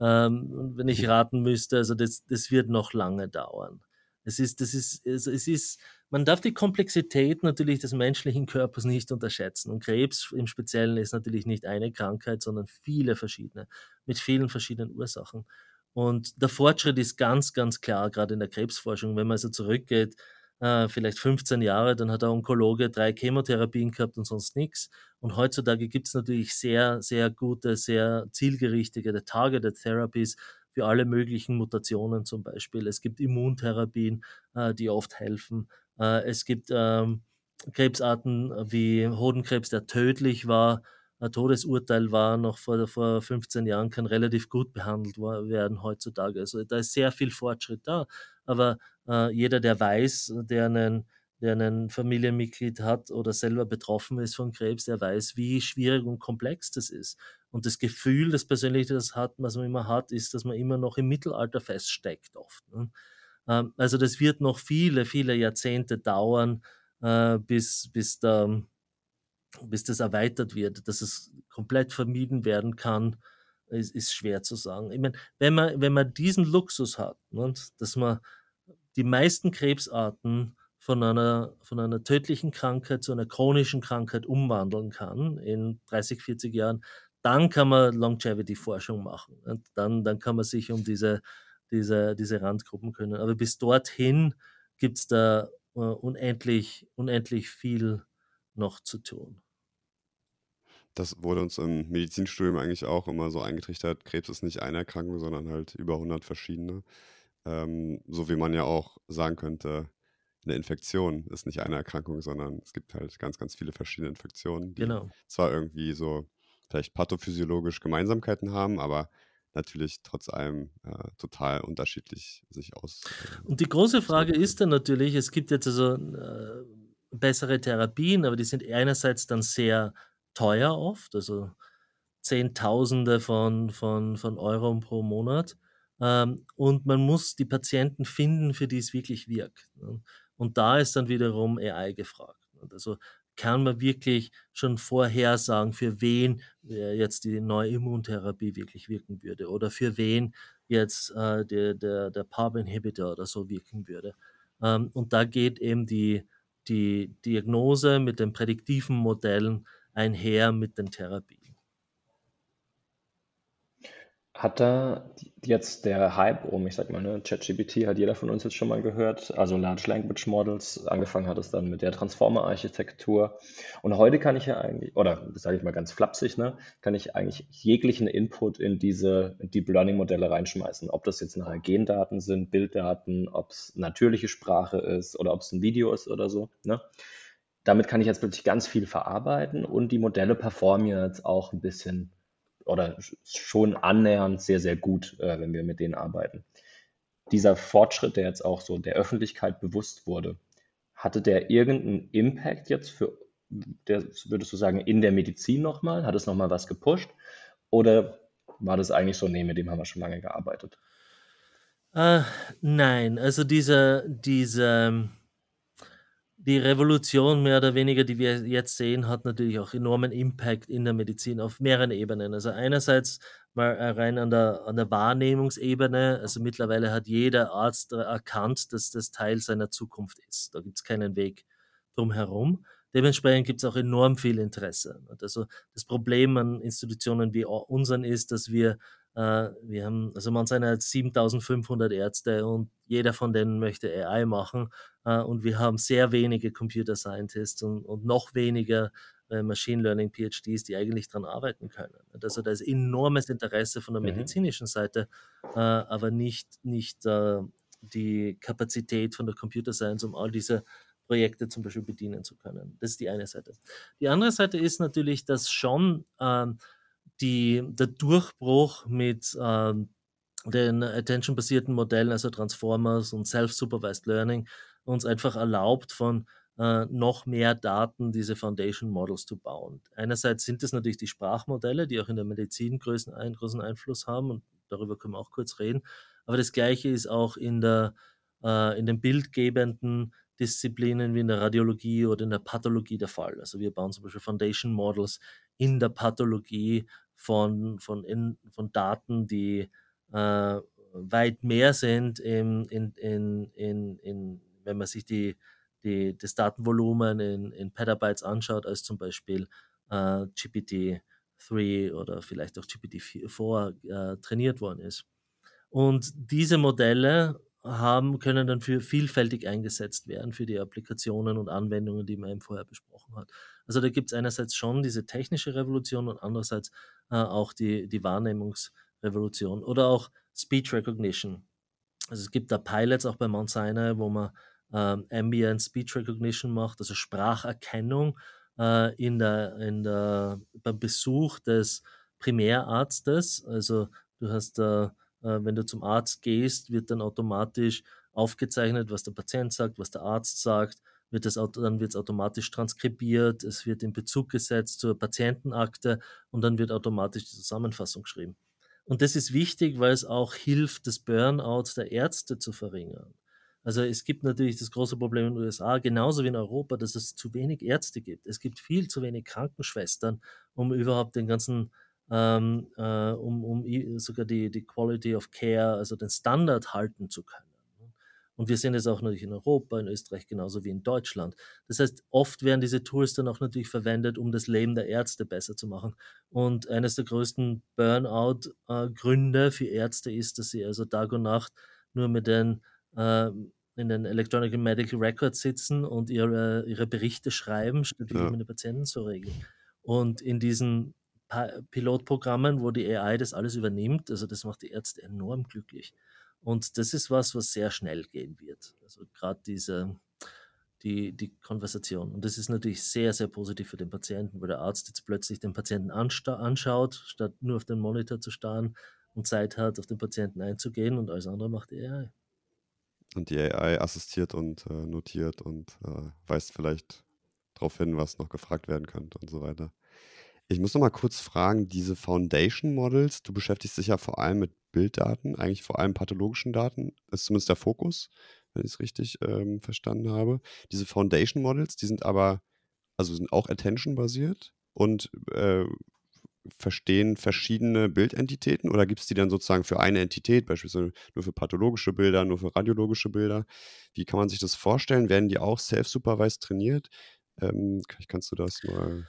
Ähm, wenn ich raten müsste, also das, das wird noch lange dauern. Es ist, das ist, es, es ist, man darf die Komplexität natürlich des menschlichen Körpers nicht unterschätzen. Und Krebs im Speziellen ist natürlich nicht eine Krankheit, sondern viele verschiedene, mit vielen verschiedenen Ursachen. Und der Fortschritt ist ganz, ganz klar, gerade in der Krebsforschung. Wenn man also zurückgeht, äh, vielleicht 15 Jahre, dann hat der Onkologe drei Chemotherapien gehabt und sonst nichts. Und heutzutage gibt es natürlich sehr, sehr gute, sehr zielgerichtete Targeted Therapies, für alle möglichen Mutationen zum Beispiel. Es gibt Immuntherapien, äh, die oft helfen. Äh, es gibt ähm, Krebsarten wie Hodenkrebs, der tödlich war, ein Todesurteil war noch vor, vor 15 Jahren, kann relativ gut behandelt werden heutzutage. Also da ist sehr viel Fortschritt da. Aber äh, jeder, der weiß, der einen der ein Familienmitglied hat oder selber betroffen ist von Krebs, der weiß, wie schwierig und komplex das ist. Und das Gefühl, das persönlich das hat, was man immer hat, ist, dass man immer noch im Mittelalter feststeckt oft. Ne? Ähm, also das wird noch viele, viele Jahrzehnte dauern, äh, bis, bis, da, bis das erweitert wird, dass es komplett vermieden werden kann, ist, ist schwer zu sagen. Ich meine, wenn man, wenn man diesen Luxus hat, ne, dass man die meisten Krebsarten von einer, von einer tödlichen Krankheit zu einer chronischen Krankheit umwandeln kann in 30, 40 Jahren, dann kann man Longevity-Forschung machen. Und dann, dann kann man sich um diese, diese, diese Randgruppen kümmern. Aber bis dorthin gibt es da uh, unendlich, unendlich viel noch zu tun. Das wurde uns im Medizinstudium eigentlich auch immer so eingetrichtert. Krebs ist nicht eine Erkrankung, sondern halt über 100 verschiedene. Ähm, so wie man ja auch sagen könnte, eine Infektion ist nicht eine Erkrankung, sondern es gibt halt ganz, ganz viele verschiedene Infektionen, die Genau. zwar irgendwie so vielleicht pathophysiologisch Gemeinsamkeiten haben, aber natürlich trotz allem äh, total unterschiedlich sich aus. Äh, Und die große Frage ist dann natürlich, es gibt jetzt also äh, bessere Therapien, aber die sind einerseits dann sehr teuer oft, also Zehntausende von, von, von Euro pro Monat. Ähm, und man muss die Patienten finden, für die es wirklich wirkt. Ne? Und da ist dann wiederum AI gefragt. Also kann man wirklich schon vorhersagen, für wen jetzt die neue Immuntherapie wirklich wirken würde oder für wen jetzt äh, der, der, der PARP-Inhibitor oder so wirken würde. Ähm, und da geht eben die, die Diagnose mit den prädiktiven Modellen einher mit den Therapien. Hat da jetzt der Hype um, ich sag mal, ne, ChatGPT hat jeder von uns jetzt schon mal gehört, also Large Language Models, angefangen hat es dann mit der Transformer-Architektur. Und heute kann ich ja eigentlich, oder sage ich mal ganz flapsig, ne, kann ich eigentlich jeglichen Input in diese Deep Learning-Modelle reinschmeißen. Ob das jetzt nachher Gendaten sind, Bilddaten, ob es natürliche Sprache ist oder ob es ein Video ist oder so. Ne? Damit kann ich jetzt plötzlich ganz viel verarbeiten und die Modelle performen jetzt auch ein bisschen oder schon annähernd sehr, sehr gut, äh, wenn wir mit denen arbeiten. Dieser Fortschritt, der jetzt auch so der Öffentlichkeit bewusst wurde, hatte der irgendeinen Impact jetzt für, der, würdest du sagen, in der Medizin nochmal? Hat es nochmal was gepusht? Oder war das eigentlich so, nee, mit dem haben wir schon lange gearbeitet? Äh, nein, also diese, diese, die Revolution mehr oder weniger, die wir jetzt sehen, hat natürlich auch enormen Impact in der Medizin auf mehreren Ebenen. Also einerseits mal äh, rein an der, an der Wahrnehmungsebene. Also mittlerweile hat jeder Arzt erkannt, dass das Teil seiner Zukunft ist. Da gibt es keinen Weg drum herum. Dementsprechend gibt es auch enorm viel Interesse. Also das Problem an Institutionen wie unseren ist, dass wir äh, wir haben, also man jetzt 7500 Ärzte und jeder von denen möchte AI machen. Äh, und wir haben sehr wenige Computer Scientists und, und noch weniger äh, Machine Learning PhDs, die eigentlich daran arbeiten können. Also da ist enormes Interesse von der mhm. medizinischen Seite, aber nicht, nicht die Kapazität von der Computer Science, um all diese Projekte zum Beispiel bedienen zu können. Das ist die eine Seite. Die andere Seite ist natürlich, dass schon ähm, die, der Durchbruch mit ähm, den attention-basierten Modellen, also Transformers und Self-Supervised Learning, uns einfach erlaubt, von äh, noch mehr Daten diese Foundation Models zu bauen. Einerseits sind es natürlich die Sprachmodelle, die auch in der Medizin größten, einen großen Einfluss haben und darüber können wir auch kurz reden. Aber das Gleiche ist auch in, der, äh, in den bildgebenden Disziplinen wie in der Radiologie oder in der Pathologie der Fall. Also wir bauen zum Beispiel Foundation Models in der Pathologie von, von, in, von Daten, die äh, weit mehr sind, in, in, in, in, in, wenn man sich die, die, das Datenvolumen in, in Petabytes anschaut, als zum Beispiel äh, GPT-3 oder vielleicht auch GPT-4 äh, trainiert worden ist. Und diese Modelle haben, können dann für vielfältig eingesetzt werden für die Applikationen und Anwendungen, die man eben vorher besprochen hat. Also da gibt es einerseits schon diese technische Revolution und andererseits äh, auch die, die Wahrnehmungsrevolution oder auch Speech Recognition. Also es gibt da Pilots auch bei Mount Sinai, wo man ähm, Ambient Speech Recognition macht, also Spracherkennung äh, in der, in der, beim Besuch des Primärarztes. Also du hast da, äh, wenn du zum Arzt gehst, wird dann automatisch aufgezeichnet, was der Patient sagt, was der Arzt sagt wird das, dann wird es automatisch transkribiert, es wird in Bezug gesetzt zur Patientenakte und dann wird automatisch die Zusammenfassung geschrieben. Und das ist wichtig, weil es auch hilft, das Burnout der Ärzte zu verringern. Also es gibt natürlich das große Problem in den USA, genauso wie in Europa, dass es zu wenig Ärzte gibt. Es gibt viel zu wenig Krankenschwestern, um überhaupt den ganzen, ähm, äh, um, um sogar die, die Quality of Care, also den Standard halten zu können. Und wir sehen es auch natürlich in Europa, in Österreich genauso wie in Deutschland. Das heißt, oft werden diese Tools dann auch natürlich verwendet, um das Leben der Ärzte besser zu machen. Und eines der größten Burnout-Gründe für Ärzte ist, dass sie also Tag und Nacht nur mit den äh, in den Electronic Medical Records sitzen und ihre, ihre Berichte schreiben, statt ja. mit den Patienten zu regeln. Und in diesen Pilotprogrammen, wo die AI das alles übernimmt, also das macht die Ärzte enorm glücklich. Und das ist was, was sehr schnell gehen wird. Also gerade diese, die, die Konversation. Und das ist natürlich sehr, sehr positiv für den Patienten, weil der Arzt jetzt plötzlich den Patienten anschaut, statt nur auf den Monitor zu starren und Zeit hat, auf den Patienten einzugehen und alles andere macht die AI. Und die AI assistiert und äh, notiert und äh, weist vielleicht darauf hin, was noch gefragt werden könnte und so weiter. Ich muss noch mal kurz fragen, diese Foundation Models, du beschäftigst dich ja vor allem mit Bilddaten, eigentlich vor allem pathologischen Daten, ist zumindest der Fokus, wenn ich es richtig ähm, verstanden habe. Diese Foundation Models, die sind aber, also sind auch Attention-basiert und äh, verstehen verschiedene Bildentitäten oder gibt es die dann sozusagen für eine Entität, beispielsweise nur für pathologische Bilder, nur für radiologische Bilder? Wie kann man sich das vorstellen? Werden die auch self-supervised trainiert? Ähm, kannst du das mal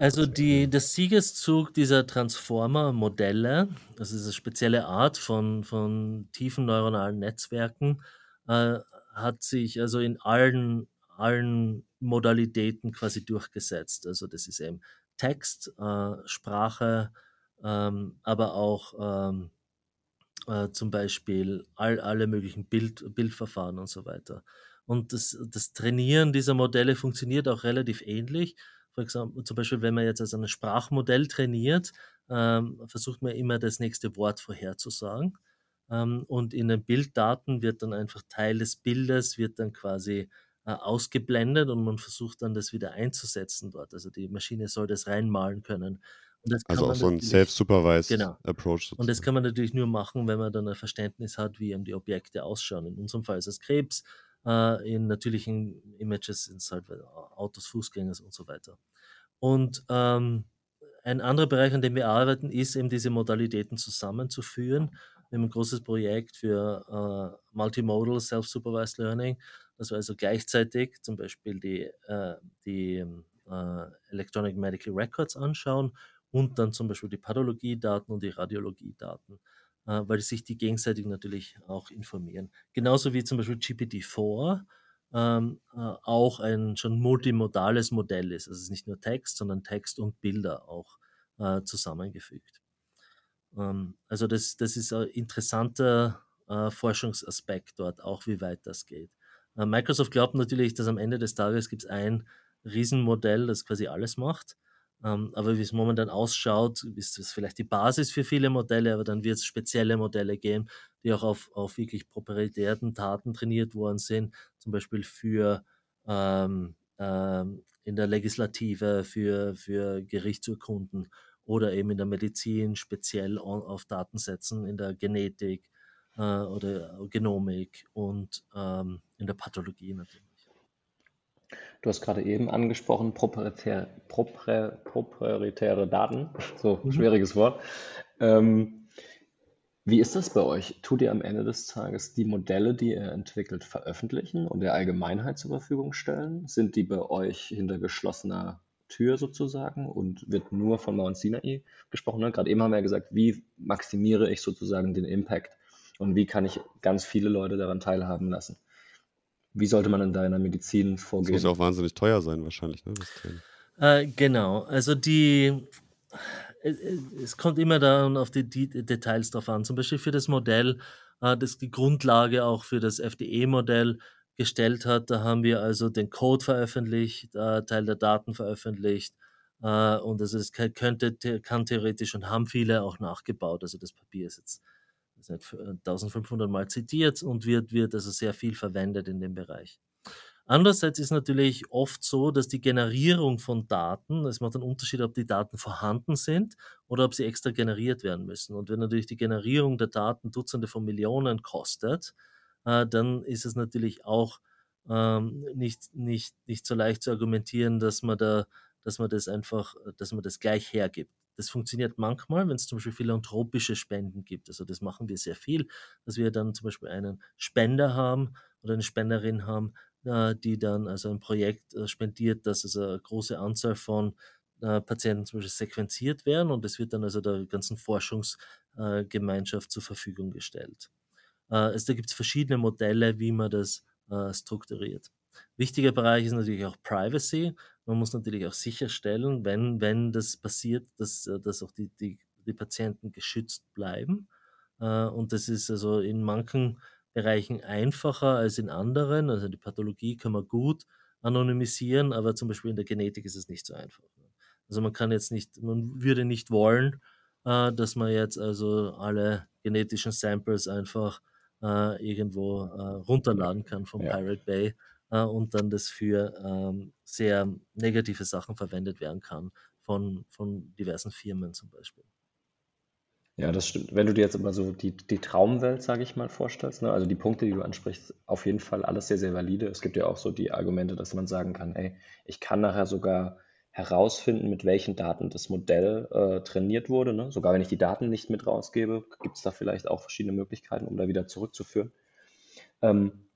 also die, der Siegeszug dieser Transformer-Modelle, das ist eine spezielle Art von, von tiefen neuronalen Netzwerken, äh, hat sich also in allen, allen Modalitäten quasi durchgesetzt. Also das ist eben Text, äh, Sprache, ähm, aber auch ähm, äh, zum Beispiel all, alle möglichen Bild, Bildverfahren und so weiter. Und das, das Trainieren dieser Modelle funktioniert auch relativ ähnlich zum Beispiel, wenn man jetzt also ein Sprachmodell trainiert, ähm, versucht man immer das nächste Wort vorherzusagen. Ähm, und in den Bilddaten wird dann einfach Teil des Bildes, wird dann quasi äh, ausgeblendet und man versucht dann das wieder einzusetzen dort. Also die Maschine soll das reinmalen können. also auch so ein self-supervised genau. Approach. Sozusagen. Und das kann man natürlich nur machen, wenn man dann ein Verständnis hat, wie eben die Objekte ausschauen. In unserem Fall ist es Krebs, äh, in natürlichen Images sind es halt Autos, Fußgängers und so weiter. Und ähm, ein anderer Bereich, an dem wir arbeiten, ist eben diese Modalitäten zusammenzuführen. Wir haben ein großes Projekt für äh, Multimodal Self-Supervised Learning, dass wir also gleichzeitig zum Beispiel die, äh, die äh, Electronic Medical Records anschauen und dann zum Beispiel die Pathologiedaten und die Radiologiedaten, äh, weil sich die gegenseitig natürlich auch informieren. Genauso wie zum Beispiel GPT-4 ähm, äh, auch ein schon multimodales Modell ist. Also es ist nicht nur Text, sondern Text und Bilder auch äh, zusammengefügt. Ähm, also das, das ist ein interessanter äh, Forschungsaspekt dort, auch wie weit das geht. Äh, Microsoft glaubt natürlich, dass am Ende des Tages gibt es ein Riesenmodell, das quasi alles macht. Ähm, aber wie es momentan ausschaut, ist das vielleicht die Basis für viele Modelle, aber dann wird es spezielle Modelle geben, die auch auf, auf wirklich proprietären Daten trainiert worden sind, zum Beispiel für ähm, ähm, in der Legislative, für, für Gerichtsurkunden oder eben in der Medizin speziell auf Datensätzen in der Genetik äh, oder Genomik und ähm, in der Pathologie natürlich. Du hast gerade eben angesprochen, proprietär, propri, proprietäre Daten, so mhm. schwieriges Wort. Ähm, wie ist das bei euch? Tut ihr am Ende des Tages die Modelle, die ihr entwickelt, veröffentlichen und der Allgemeinheit zur Verfügung stellen? Sind die bei euch hinter geschlossener Tür sozusagen und wird nur von Mount Sinai gesprochen? Ne? Gerade eben haben wir ja gesagt, wie maximiere ich sozusagen den Impact und wie kann ich ganz viele Leute daran teilhaben lassen? Wie sollte man in deiner Medizin vorgehen? Das muss auch wahnsinnig teuer sein, wahrscheinlich, ne? Äh, genau, also die, äh, äh, es kommt immer dann auf die, die Details drauf an. Zum Beispiel für das Modell, äh, das die Grundlage auch für das FDE-Modell gestellt hat, da haben wir also den Code veröffentlicht, Teil der Daten veröffentlicht. Und also es könnte, kann theoretisch und haben viele auch nachgebaut. Also das Papier ist jetzt 1500 Mal zitiert und wird, wird also sehr viel verwendet in dem Bereich. Andererseits ist natürlich oft so, dass die Generierung von Daten, es macht einen Unterschied, ob die Daten vorhanden sind oder ob sie extra generiert werden müssen. Und wenn natürlich die Generierung der Daten Dutzende von Millionen kostet, äh, dann ist es natürlich auch ähm, nicht, nicht, nicht so leicht zu argumentieren, dass man da, dass man das einfach, dass man das gleich hergibt. Das funktioniert manchmal, wenn es zum Beispiel philanthropische Spenden gibt. Also das machen wir sehr viel, dass wir dann zum Beispiel einen Spender haben oder eine Spenderin haben, äh, die dann also ein Projekt äh, spendiert, dass also eine große Anzahl von äh, Patienten zum Beispiel sequenziert werden und es wird dann also der ganzen Forschungsgemeinschaft zur Verfügung gestellt. Also da gibt es verschiedene Modelle, wie man das strukturiert. Wichtiger Bereich ist natürlich auch Privacy. Man muss natürlich auch sicherstellen, wenn, wenn das passiert, dass, äh, dass auch die, die, die Patienten geschützt bleiben. Äh, und das ist also in manchen Bereichen einfacher als in anderen. Also die Pathologie kann man gut anonymisieren, aber zum Beispiel in der Genetik ist es nicht so einfach. Also man kann jetzt nicht, man würde nicht wollen, äh, dass man jetzt also alle genetischen Samples einfach irgendwo runterladen kann vom ja. Pirate Bay äh, und dann das für ähm, sehr negative Sachen verwendet werden kann von, von diversen Firmen zum Beispiel. Ja, das stimmt. Wenn du dir jetzt aber so die, die Traumwelt, sage ich mal, vorstellst, ne? also die Punkte, die du ansprichst, auf jeden Fall alles sehr, sehr valide. Es gibt ja auch so die Argumente, dass man sagen kann, ey, ich kann nachher sogar herausfinden, mit welchen Daten das Modell äh, trainiert wurde. Ne? Sogar wenn ich die Daten nicht mit rausgebe, gibt es da vielleicht auch verschiedene Möglichkeiten, um da wieder zurückzuführen. Ähm,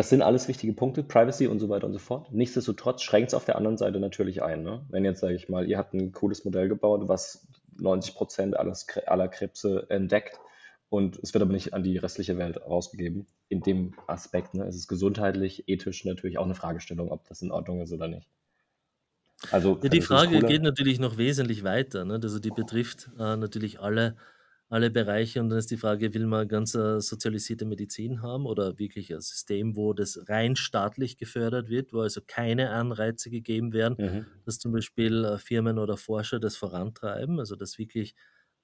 das sind alles wichtige Punkte, Privacy und so weiter und so fort. Nichtsdestotrotz schränkt es auf der anderen Seite natürlich ein. Ne? Wenn jetzt, sage ich mal, ihr habt ein cooles Modell gebaut, was 90 Prozent aller Krebse entdeckt und es wird aber nicht an die restliche Welt rausgegeben. In dem Aspekt ne, ist es gesundheitlich, ethisch natürlich auch eine Fragestellung, ob das in Ordnung ist oder nicht. Also, ja, die Frage geht natürlich noch wesentlich weiter. Ne? Also die betrifft äh, natürlich alle alle Bereiche. Und dann ist die Frage, will man ganz äh, sozialisierte Medizin haben oder wirklich ein System, wo das rein staatlich gefördert wird, wo also keine Anreize gegeben werden, mhm. dass zum Beispiel äh, Firmen oder Forscher das vorantreiben, also dass wirklich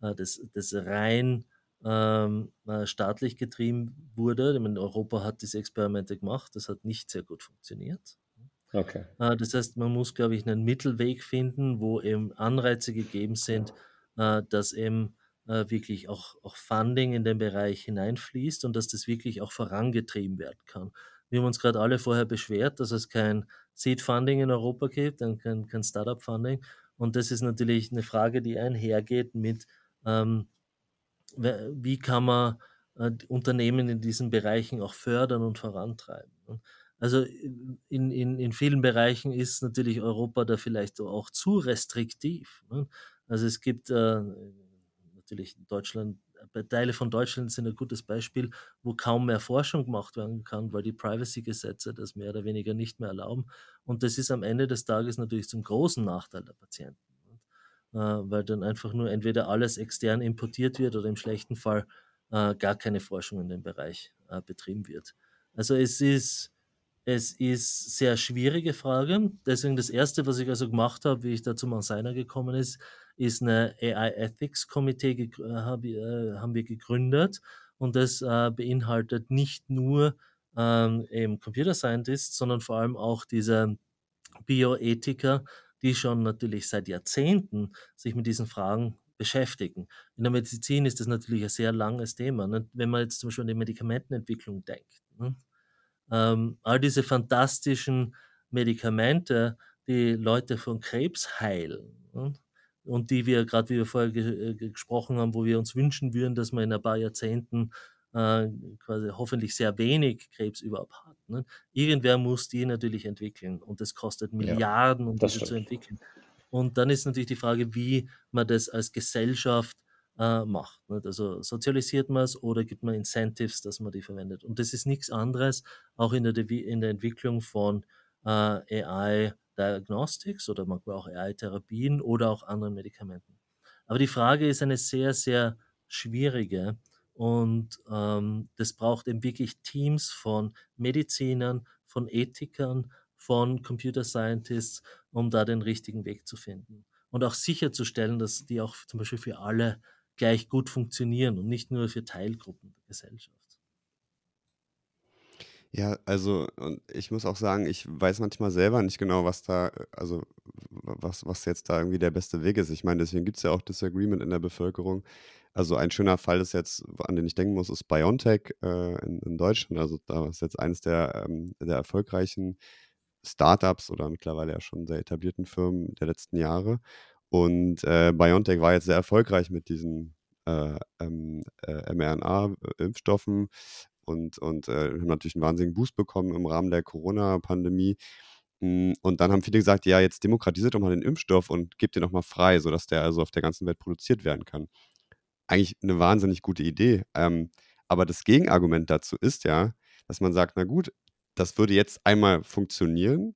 äh, das, das rein ähm, äh, staatlich getrieben wurde. In Europa hat diese Experimente gemacht, das hat nicht sehr gut funktioniert. Okay. Das heißt, man muss, glaube ich, einen Mittelweg finden, wo eben Anreize gegeben sind, dass eben äh, wirklich auch, auch Funding in den Bereich hineinfließt und dass das wirklich auch vorangetrieben werden kann. Wir haben uns gerade alle vorher beschwert, dass es kein Seed Funding in Europa gibt, kein, kein Startup Funding. Und das ist natürlich eine Frage, die einhergeht mit, ähm, wie kann man äh, Unternehmen in diesen Bereichen auch fördern und vorantreiben. Ne? Also in, in, in vielen Bereichen ist natürlich Europa da vielleicht auch zu restriktiv. Ne? Also es gibt äh, natürlich Deutschland, äh, Teile von Deutschland sind ein gutes Beispiel, wo kaum mehr Forschung gemacht werden kann, weil die Privacy-Gesetze das mehr oder weniger nicht mehr erlauben. Und das ist am Ende des Tages natürlich zum großen Nachteil der Patienten. Äh, weil dann einfach nur entweder alles extern importiert wird oder im schlechten Fall äh, gar keine Forschung in dem Bereich betrieben wird. Also es ist, es ist sehr schwierige Frage. Deswegen das Erste, was ich also gemacht habe, wie ich da zum Anseiner gekommen ist, ist eine AI Ethics Komitee, äh, haben wir gegründet. Und das äh, beinhaltet nicht nur ähm, eben Computer Scientists, sondern vor allem auch diese Bioethiker, die schon natürlich seit Jahrzehnten sich mit diesen Fragen beschäftigen. In der Medizin ist das natürlich ein sehr langes Thema. Ne? Wenn man jetzt zum Beispiel an die Medikamentenentwicklung denkt. Ne? Ähm, all diese fantastischen Medikamente, die Leute von Krebs heilen ne? Und die wir, gerade wie wir vorher ge äh, gesprochen haben, wo wir uns wünschen würden, dass man in ein paar Jahrzehnten äh, quasi hoffentlich sehr wenig Krebs überhaupt hat. Ne? Irgendwer muss die natürlich entwickeln und das kostet Milliarden, um diese zu entwickeln. Und dann ist natürlich die Frage, wie man das als Gesellschaft äh, macht. Nicht? Also sozialisiert man es oder gibt man Incentives, dass man die verwendet. Und das ist nichts anderes, auch in der, in der Entwicklung von äh, AI Diagnostics oder manchmal auch AI-Therapien oder auch anderen Medikamenten. Aber die Frage ist eine sehr, sehr schwierige und ähm, das braucht eben wirklich Teams von Medizinern, von Ethikern, von Computer Scientists, um da den richtigen Weg zu finden. Und auch sicherzustellen, dass die auch zum Beispiel für alle gleich gut funktionieren und nicht nur für Teilgruppen der Gesellschaft. Ja, also und ich muss auch sagen, ich weiß manchmal selber nicht genau, was da, also was, was jetzt da irgendwie der beste Weg ist. Ich meine, deswegen gibt es ja auch Disagreement in der Bevölkerung. Also ein schöner Fall ist jetzt, an den ich denken muss, ist BioNTech äh, in, in, Deutschland. Also da ist jetzt eines der, ähm, der erfolgreichen Startups oder mittlerweile ja schon sehr etablierten Firmen der letzten Jahre. Und äh, BioNTech war jetzt sehr erfolgreich mit diesen äh, ähm, äh, mRNA-Impfstoffen und, und äh, haben natürlich einen wahnsinnigen Boost bekommen im Rahmen der Corona-Pandemie. Hm, und dann haben viele gesagt, ja, jetzt demokratisiert doch mal den Impfstoff und gebt den doch mal frei, sodass der also auf der ganzen Welt produziert werden kann. Eigentlich eine wahnsinnig gute Idee. Ähm, aber das Gegenargument dazu ist ja, dass man sagt, na gut, das würde jetzt einmal funktionieren,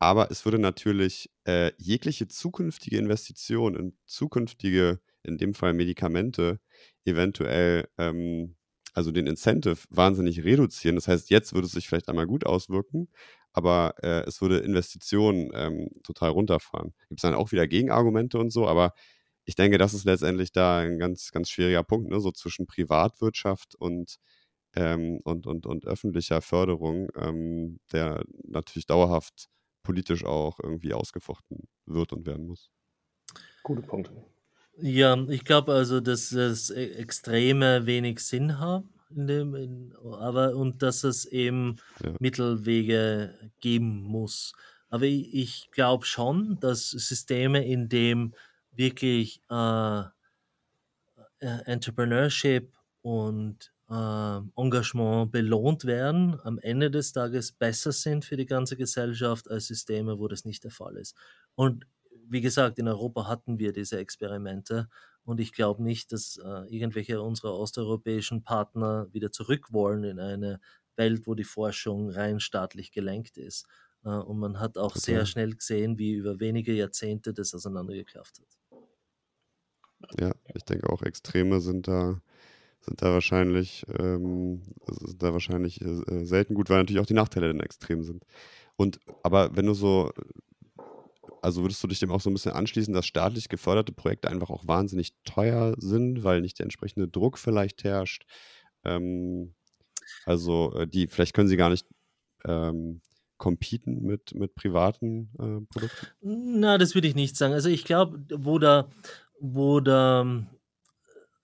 aber es würde natürlich äh, jegliche zukünftige Investition in zukünftige, in dem Fall Medikamente, eventuell ähm, also den Incentive wahnsinnig reduzieren. Das heißt, jetzt würde es sich vielleicht einmal gut auswirken, aber äh, es würde Investitionen ähm, total runterfahren. Gibt es dann auch wieder Gegenargumente und so, aber ich denke, das ist letztendlich da ein ganz, ganz schwieriger Punkt, ne? so zwischen Privatwirtschaft und, ähm, und, und, und öffentlicher Förderung, ähm, der natürlich dauerhaft politisch auch irgendwie ausgefochten wird und werden muss. Gute Punkte. Ja, ich glaube also, dass es e Extreme wenig Sinn haben in dem in aber und dass es eben Ja. Mittelwege geben muss. Aber i ich glaube schon, dass Systeme, in dem wirklich, äh, äh, Entrepreneurship und, äh, Engagement belohnt werden, am Ende des Tages besser sind für die ganze Gesellschaft als Systeme, wo das nicht der Fall ist. Und wie gesagt, in Europa hatten wir diese Experimente und ich glaube nicht, dass äh, irgendwelche unserer osteuropäischen Partner wieder zurück wollen in eine Welt, wo die Forschung rein staatlich gelenkt ist. Äh, und man hat auch okay. sehr schnell gesehen, wie über wenige Jahrzehnte das auseinandergeklafft hat. Ja, ich denke auch Extreme sind da sind da wahrscheinlich ähm, sind da wahrscheinlich äh, selten gut, weil natürlich auch die Nachteile dann extrem sind. Und aber wenn du so also würdest du dich dem auch so ein bisschen anschließen, dass staatlich geförderte Projekte einfach auch wahnsinnig teuer sind, weil nicht der entsprechende Druck vielleicht herrscht? Ähm, also äh, die, vielleicht können sie gar nicht ähm, competen mit, mit privaten äh, Produkten? Na, das würde ich nicht sagen. Also ich glaube, wo da, wo da,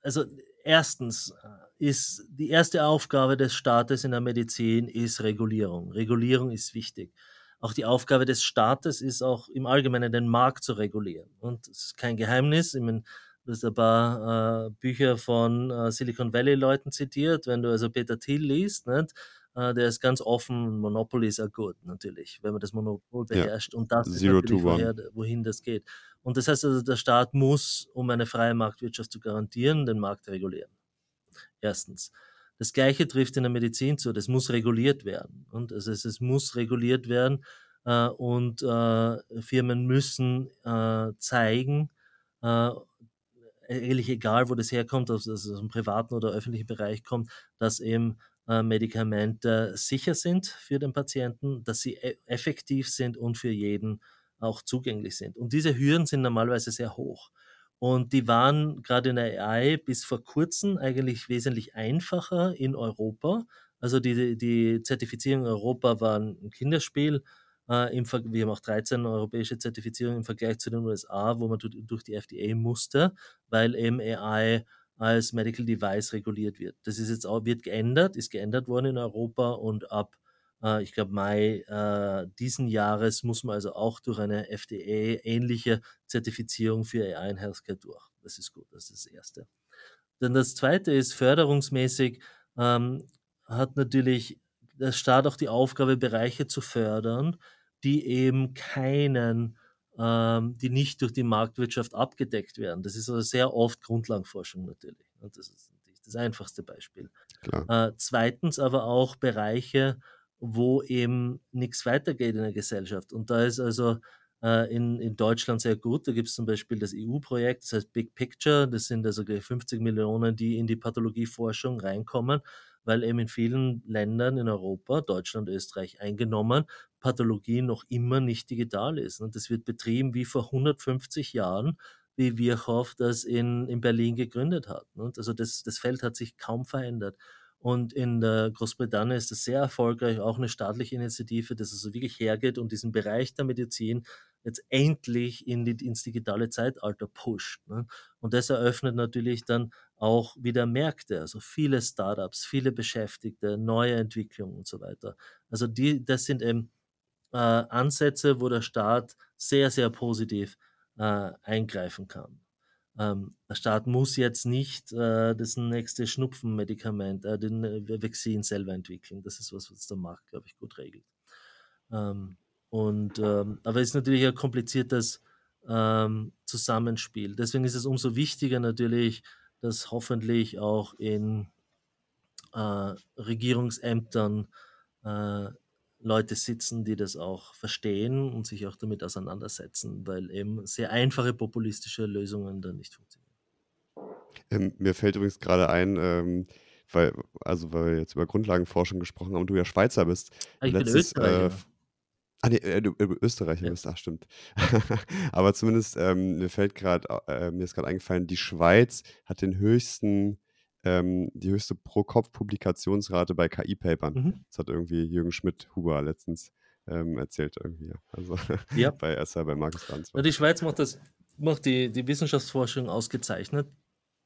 also erstens, ist die erste Aufgabe des Staates in der Medizin ist Regulierung. Regulierung ist wichtig. Auch die Aufgabe des Staates ist auch im Allgemeinen den Markt zu regulieren. Und es ist kein Geheimnis. Ich meine, du hast ein paar äh, Bücher von äh, Silicon Valley-Leuten zitiert. Wenn du also Peter Thiel liest, nicht? Äh, der ist ganz offen. Monopoly ist auch gut, natürlich, wenn man das Monopol beherrscht. Ja. Und das Zero ist natürlich, woher, wohin das geht. Und das heißt also, der Staat muss, um eine freie Marktwirtschaft zu garantieren, den Markt regulieren. Erstens. Das Gleiche trifft in der Medizin zu. Das muss reguliert werden. Und also es, es muss reguliert werden. Äh, und äh, Firmen müssen äh, zeigen, äh, eigentlich egal, wo das herkommt, ob es aus dem privaten oder öffentlichen Bereich kommt, dass eben äh, Medikamente sicher sind für den Patienten, dass sie e effektiv sind und für jeden auch zugänglich sind. Und diese Hürden sind normalerweise sehr hoch. Und die waren gerade in der AI bis vor kurzem eigentlich wesentlich einfacher in Europa. Also die, die Zertifizierung in Europa war ein Kinderspiel. Äh, im wir haben auch 13 europäische Zertifizierungen im Vergleich zu den USA, wo man durch die FDA musste, weil eben AI als Medical Device reguliert wird. Das ist jetzt auch, wird geändert, ist geändert worden in Europa und ab äh, ich glaube, Mai äh, diesen Jahres muss man also auch durch eine FDA-ähnliche Zertifizierung für AI in Healthcare durch. Das ist gut, das ist das Erste. Dann das Zweite ist, förderungsmäßig ähm, hat natürlich der Staat auch die Aufgabe, Bereiche zu fördern, die eben keinen, ähm, die nicht durch die Marktwirtschaft abgedeckt werden. Das ist also sehr oft Grundlagenforschung natürlich. Und das ist das einfachste Beispiel. Äh, zweitens aber auch Bereiche, wo eben nichts weitergeht in der Gesellschaft. Und da ist also äh, in, in Deutschland sehr gut. Da gibt es zum Beispiel das EU-Projekt, das heißt Big Picture. Das sind also 50 Millionen, die in die Pathologieforschung reinkommen, weil eben in vielen Ländern in Europa, Deutschland, Österreich eingenommen, Pathologie noch immer nicht digital ist. Und das wird betrieben wie vor 150 Jahren, wie Virchow das in, in Berlin gegründet hat. Und also das, das Feld hat sich kaum verändert. Und in der Großbritannien ist das sehr erfolgreich, auch eine staatliche Initiative, dass also wirklich hergeht und diesen Bereich der Medizin jetzt endlich in die, ins digitale Zeitalter pusht. Ne? Und das eröffnet natürlich dann auch wieder Märkte, also viele Startups, viele Beschäftigte, neue Entwicklungen und so weiter. Also die, das sind eben äh, Ansätze, wo der Staat sehr, sehr positiv äh, eingreifen kann. Ähm, der Staat muss jetzt nicht äh, das nächste Schnupfenmedikament, äh, den äh, Vaccin selber entwickeln. Das ist was, was der Markt, glaube ich, gut regelt. Ähm, und, ähm, aber es ist natürlich ein kompliziertes ähm, Zusammenspiel. Deswegen ist es umso wichtiger natürlich, dass hoffentlich auch in äh, Regierungsämtern äh, Leute sitzen, die das auch verstehen und sich auch damit auseinandersetzen, weil eben sehr einfache populistische Lösungen dann nicht funktionieren. Ähm, mir fällt übrigens gerade ein, ähm, weil, also weil wir jetzt über Grundlagenforschung gesprochen haben und du ja Schweizer bist. Ah, ich bin Österreicher. Äh, ah, nee, äh, du äh, Österreicher ja. bist, ach stimmt. Aber zumindest, ähm, mir fällt gerade, äh, mir ist gerade eingefallen, die Schweiz hat den höchsten ähm, die höchste Pro-Kopf-Publikationsrate bei KI-Papern. Mhm. Das hat irgendwie Jürgen Schmidt-Huber letztens ähm, erzählt irgendwie. Also ja. bei SR, bei Markus Lanz. Ja, die Schweiz macht das, macht die, die Wissenschaftsforschung ausgezeichnet.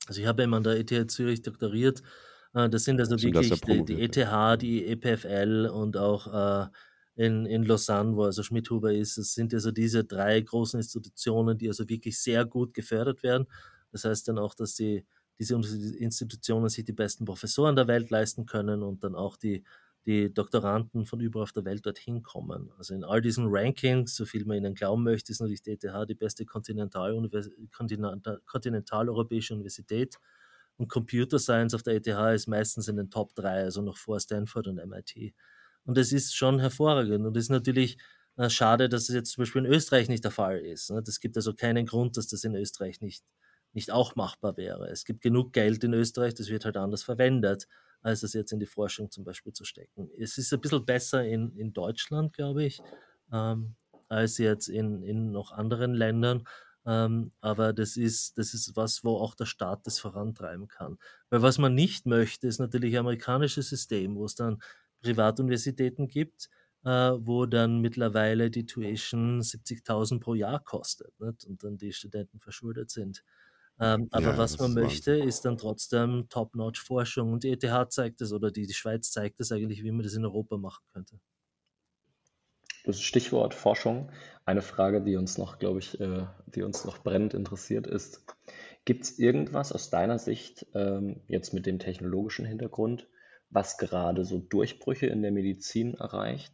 Also ich habe immer an der ETH Zürich doktoriert. Äh, das sind also Stimmt, wirklich die, die, ETH, die EPFL und auch äh, in, in Lausanne, wo also Schmidt-Huber ist. Es sind also diese drei großen Institutionen, die also wirklich sehr gut gefördert werden. Das heißt dann auch, dass die diese Institutionen sich die besten Professoren der Welt leisten können und dann auch die, die Doktoranden von überall auf der Welt dorthin kommen. Also in all diesen Rankings, so viel man ihnen glauben möchte, ist natürlich die ETH die beste kontinentaleuropäische Kontinental Universität. Und Computer Science auf der ETH ist meistens in den Top 3, also noch vor Stanford und MIT. Und das ist schon hervorragend. Und es ist natürlich äh, schade, dass es jetzt zum Beispiel in Österreich nicht der Fall ist. Es ne? gibt also keinen Grund, dass das in Österreich nicht nicht auch machbar wäre. Es gibt genug Geld in Österreich, das wird halt anders verwendet, als es jetzt in die Forschung zum Beispiel zu stecken. Es ist ein bisschen besser in, in Deutschland, glaube ich, ähm, als jetzt in, in noch anderen Ländern. Ähm, aber das ist, das ist was, wo auch der Staat das vorantreiben kann. Weil was man nicht möchte, ist natürlich ein amerikanisches System, wo es dann Privatuniversitäten gibt, äh, wo dann mittlerweile die Tuition 70.000 pro Jahr kostet nicht? und dann die Studenten verschuldet sind. Ähm, aber Ja, was man möchte, Wahnsinn. ist dann trotzdem Top-Notch-Forschung. Und die ETH zeigt es oder die, die Schweiz zeigt es eigentlich, wie man das in Europa machen könnte. Das Stichwort Forschung. Eine Frage, die uns noch, glaube ich, äh, die uns noch brennend interessiert, ist, gibt es irgendwas aus deiner Sicht, ähm, jetzt mit dem technologischen Hintergrund, was gerade so Durchbrüche in der Medizin erreicht,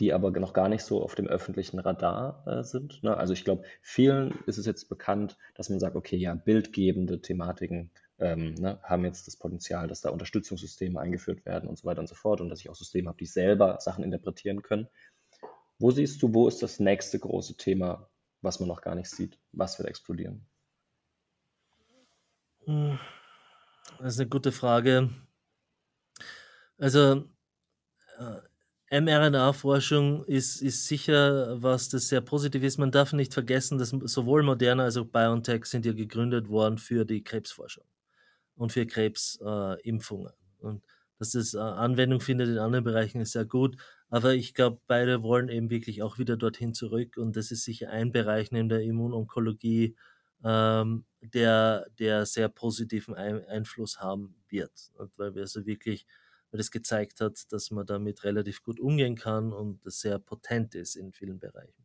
die aber noch gar nicht so auf dem öffentlichen Radar äh, sind? Ne? Also ich glaube, vielen ist es jetzt bekannt, dass man sagt, okay, ja, bildgebende Thematiken ähm, ne, haben jetzt das Potenzial, dass da Unterstützungssysteme eingeführt werden und so weiter und so fort und dass ich auch Systeme habe, die selber Sachen interpretieren können. Wo siehst du, wo ist das nächste große Thema, was man noch gar nicht sieht? Was wird explodieren? Hm, Das ist eine gute Frage. Also äh, mRNA-Forschung ist, ist sicher was, das sehr positiv ist. Man darf nicht vergessen, dass sowohl Moderna als auch BioNTech sind ja gegründet worden für die Krebsforschung und für Krebsimpfungen. Äh, und dass das äh, Anwendung findet in anderen Bereichen ist sehr gut. Aber ich glaube, beide wollen eben wirklich auch wieder dorthin zurück. Und das ist sicher ein Bereich neben der Immunonkologie, ähm, der, der sehr positiven ein Einfluss haben wird. Und weil wir also wirklich, weil das gezeigt hat, dass man damit relativ gut umgehen kann und das sehr potent ist in vielen Bereichen.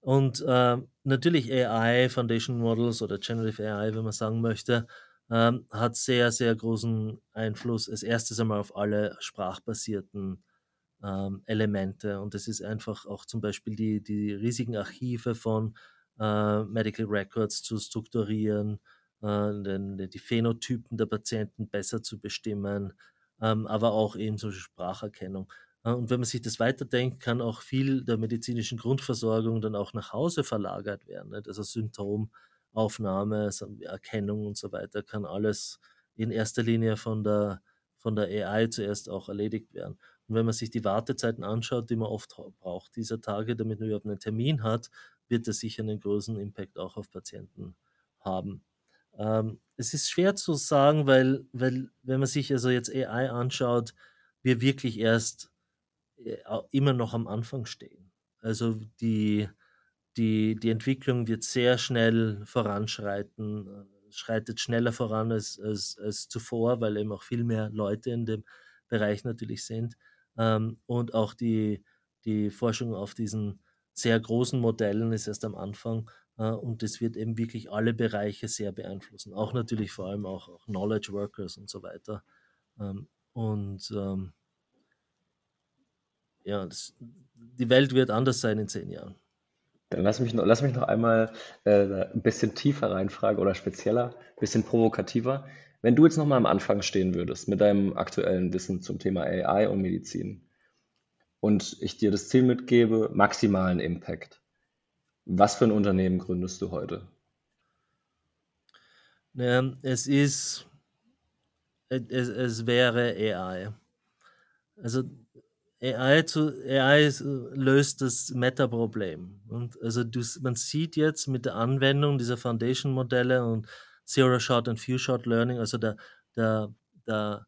Und äh, natürlich AI, Foundation Models oder Generative AI, wenn man sagen möchte, ähm, hat sehr, sehr großen Einfluss als erstes einmal auf alle sprachbasierten ähm, Elemente. Und das ist einfach auch zum Beispiel die, die riesigen Archive von äh, Medical Records zu strukturieren, äh, den, die Phänotypen der Patienten besser zu bestimmen, ähm, aber auch eben so Spracherkennung. Äh, und wenn man sich das weiterdenkt, kann auch viel der medizinischen Grundversorgung dann auch nach Hause verlagert werden. Nicht? Also Symptomaufnahme, Erkennung und so weiter kann alles in erster Linie von der, von der AI zuerst auch erledigt werden. Und wenn man sich die Wartezeiten anschaut, die man oft braucht dieser Tage, damit man überhaupt einen Termin hat, wird das sicher einen großen Impact auch auf Patienten haben. Ähm, es ist schwer zu sagen, weil, weil wenn man sich also jetzt AI anschaut, wir wirklich erst äh, immer noch am Anfang stehen. Also die, die, die Entwicklung wird sehr schnell voranschreiten, äh, schreitet schneller voran als, als, als zuvor, weil eben auch viel mehr Leute in dem Bereich natürlich sind. Ähm, und auch die, die Forschung auf diesen sehr großen Modellen ist erst am Anfang und das wird eben wirklich alle Bereiche sehr beeinflussen. Auch natürlich vor allem auch, auch Knowledge Workers und so weiter. Ähm, und ähm, ja, das, die Welt wird anders sein in zehn Jahren. Dann lass mich noch, lass mich noch einmal äh, ein bisschen tiefer reinfragen oder spezieller, ein bisschen provokativer. Wenn du jetzt nochmal am Anfang stehen würdest mit deinem aktuellen Wissen zum Thema AI und Medizin und ich dir das Ziel mitgebe, maximalen Impact, was für ein Unternehmen gründest du heute? Es ist, es, es wäre AI. Also AI, zu, AI löst das Meta-Problem. Und also du, man sieht jetzt mit der Anwendung dieser Foundation-Modelle und Zero-Shot und Few-Shot-Learning, also der, der, der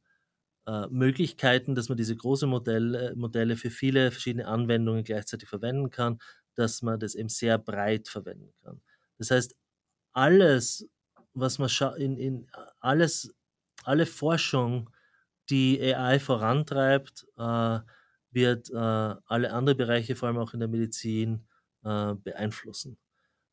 Möglichkeiten, dass man diese großen Modelle, Modelle für viele verschiedene Anwendungen gleichzeitig verwenden kann, dass man das eben sehr breit verwenden kann. Das heißt, alles, was man in, in alles, alle Forschung, die AI vorantreibt, äh, wird äh, alle anderen Bereiche, vor allem auch in der Medizin, äh, beeinflussen.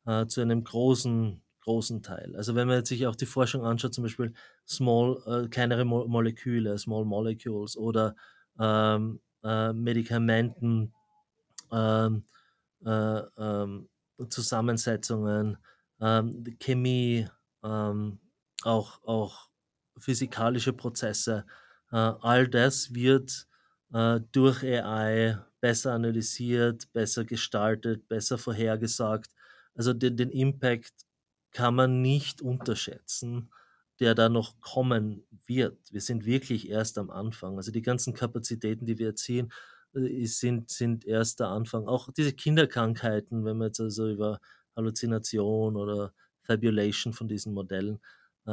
Äh, zu einem großen, großen Teil. Also wenn man jetzt sich auch die Forschung anschaut, zum Beispiel small, äh, kleinere Mo Moleküle, Small Molecules oder ähm, äh, Medikamenten, ähm, äh, ähm, Zusammensetzungen, ähm, Chemie, ähm, auch, auch physikalische Prozesse, äh, all das wird äh, durch AI besser analysiert, besser gestaltet, besser vorhergesagt. Also den, den Impact kann man nicht unterschätzen, der da noch kommen wird. Wir sind wirklich erst am Anfang. Also die ganzen Kapazitäten, die wir erzielen, äh, sind, sind erst der Anfang. Auch diese Kinderkrankheiten, wenn man jetzt also über Halluzination oder Fabulation von diesen Modellen äh,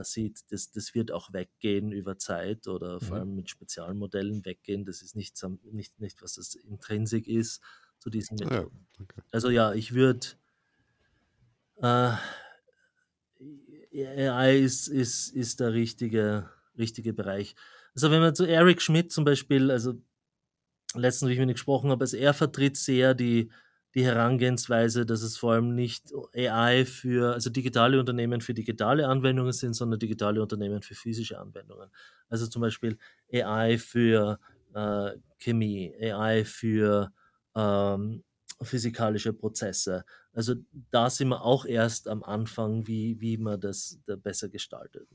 äh, sieht, das, das wird auch weggehen über Zeit oder vor Mhm. allem mit Spezialmodellen weggehen. Das ist nicht, nicht, nicht was das Intrinsik ist zu diesen Ah ja, Methoden. okay. Also ja, ich würde, äh, AI ist, ist, ist der richtige, richtige Bereich. Also wenn man zu Eric Schmidt zum Beispiel, also letztens, wie ich mit ihm gesprochen habe, also er vertritt sehr die, die Herangehensweise, dass es vor allem nicht AI für, also digitale Unternehmen für digitale Anwendungen sind, sondern digitale Unternehmen für physische Anwendungen. Also zum Beispiel AI für äh, Chemie, AI für ähm, physikalische Prozesse. Also da sind wir auch erst am Anfang, wie, wie man das da besser gestaltet.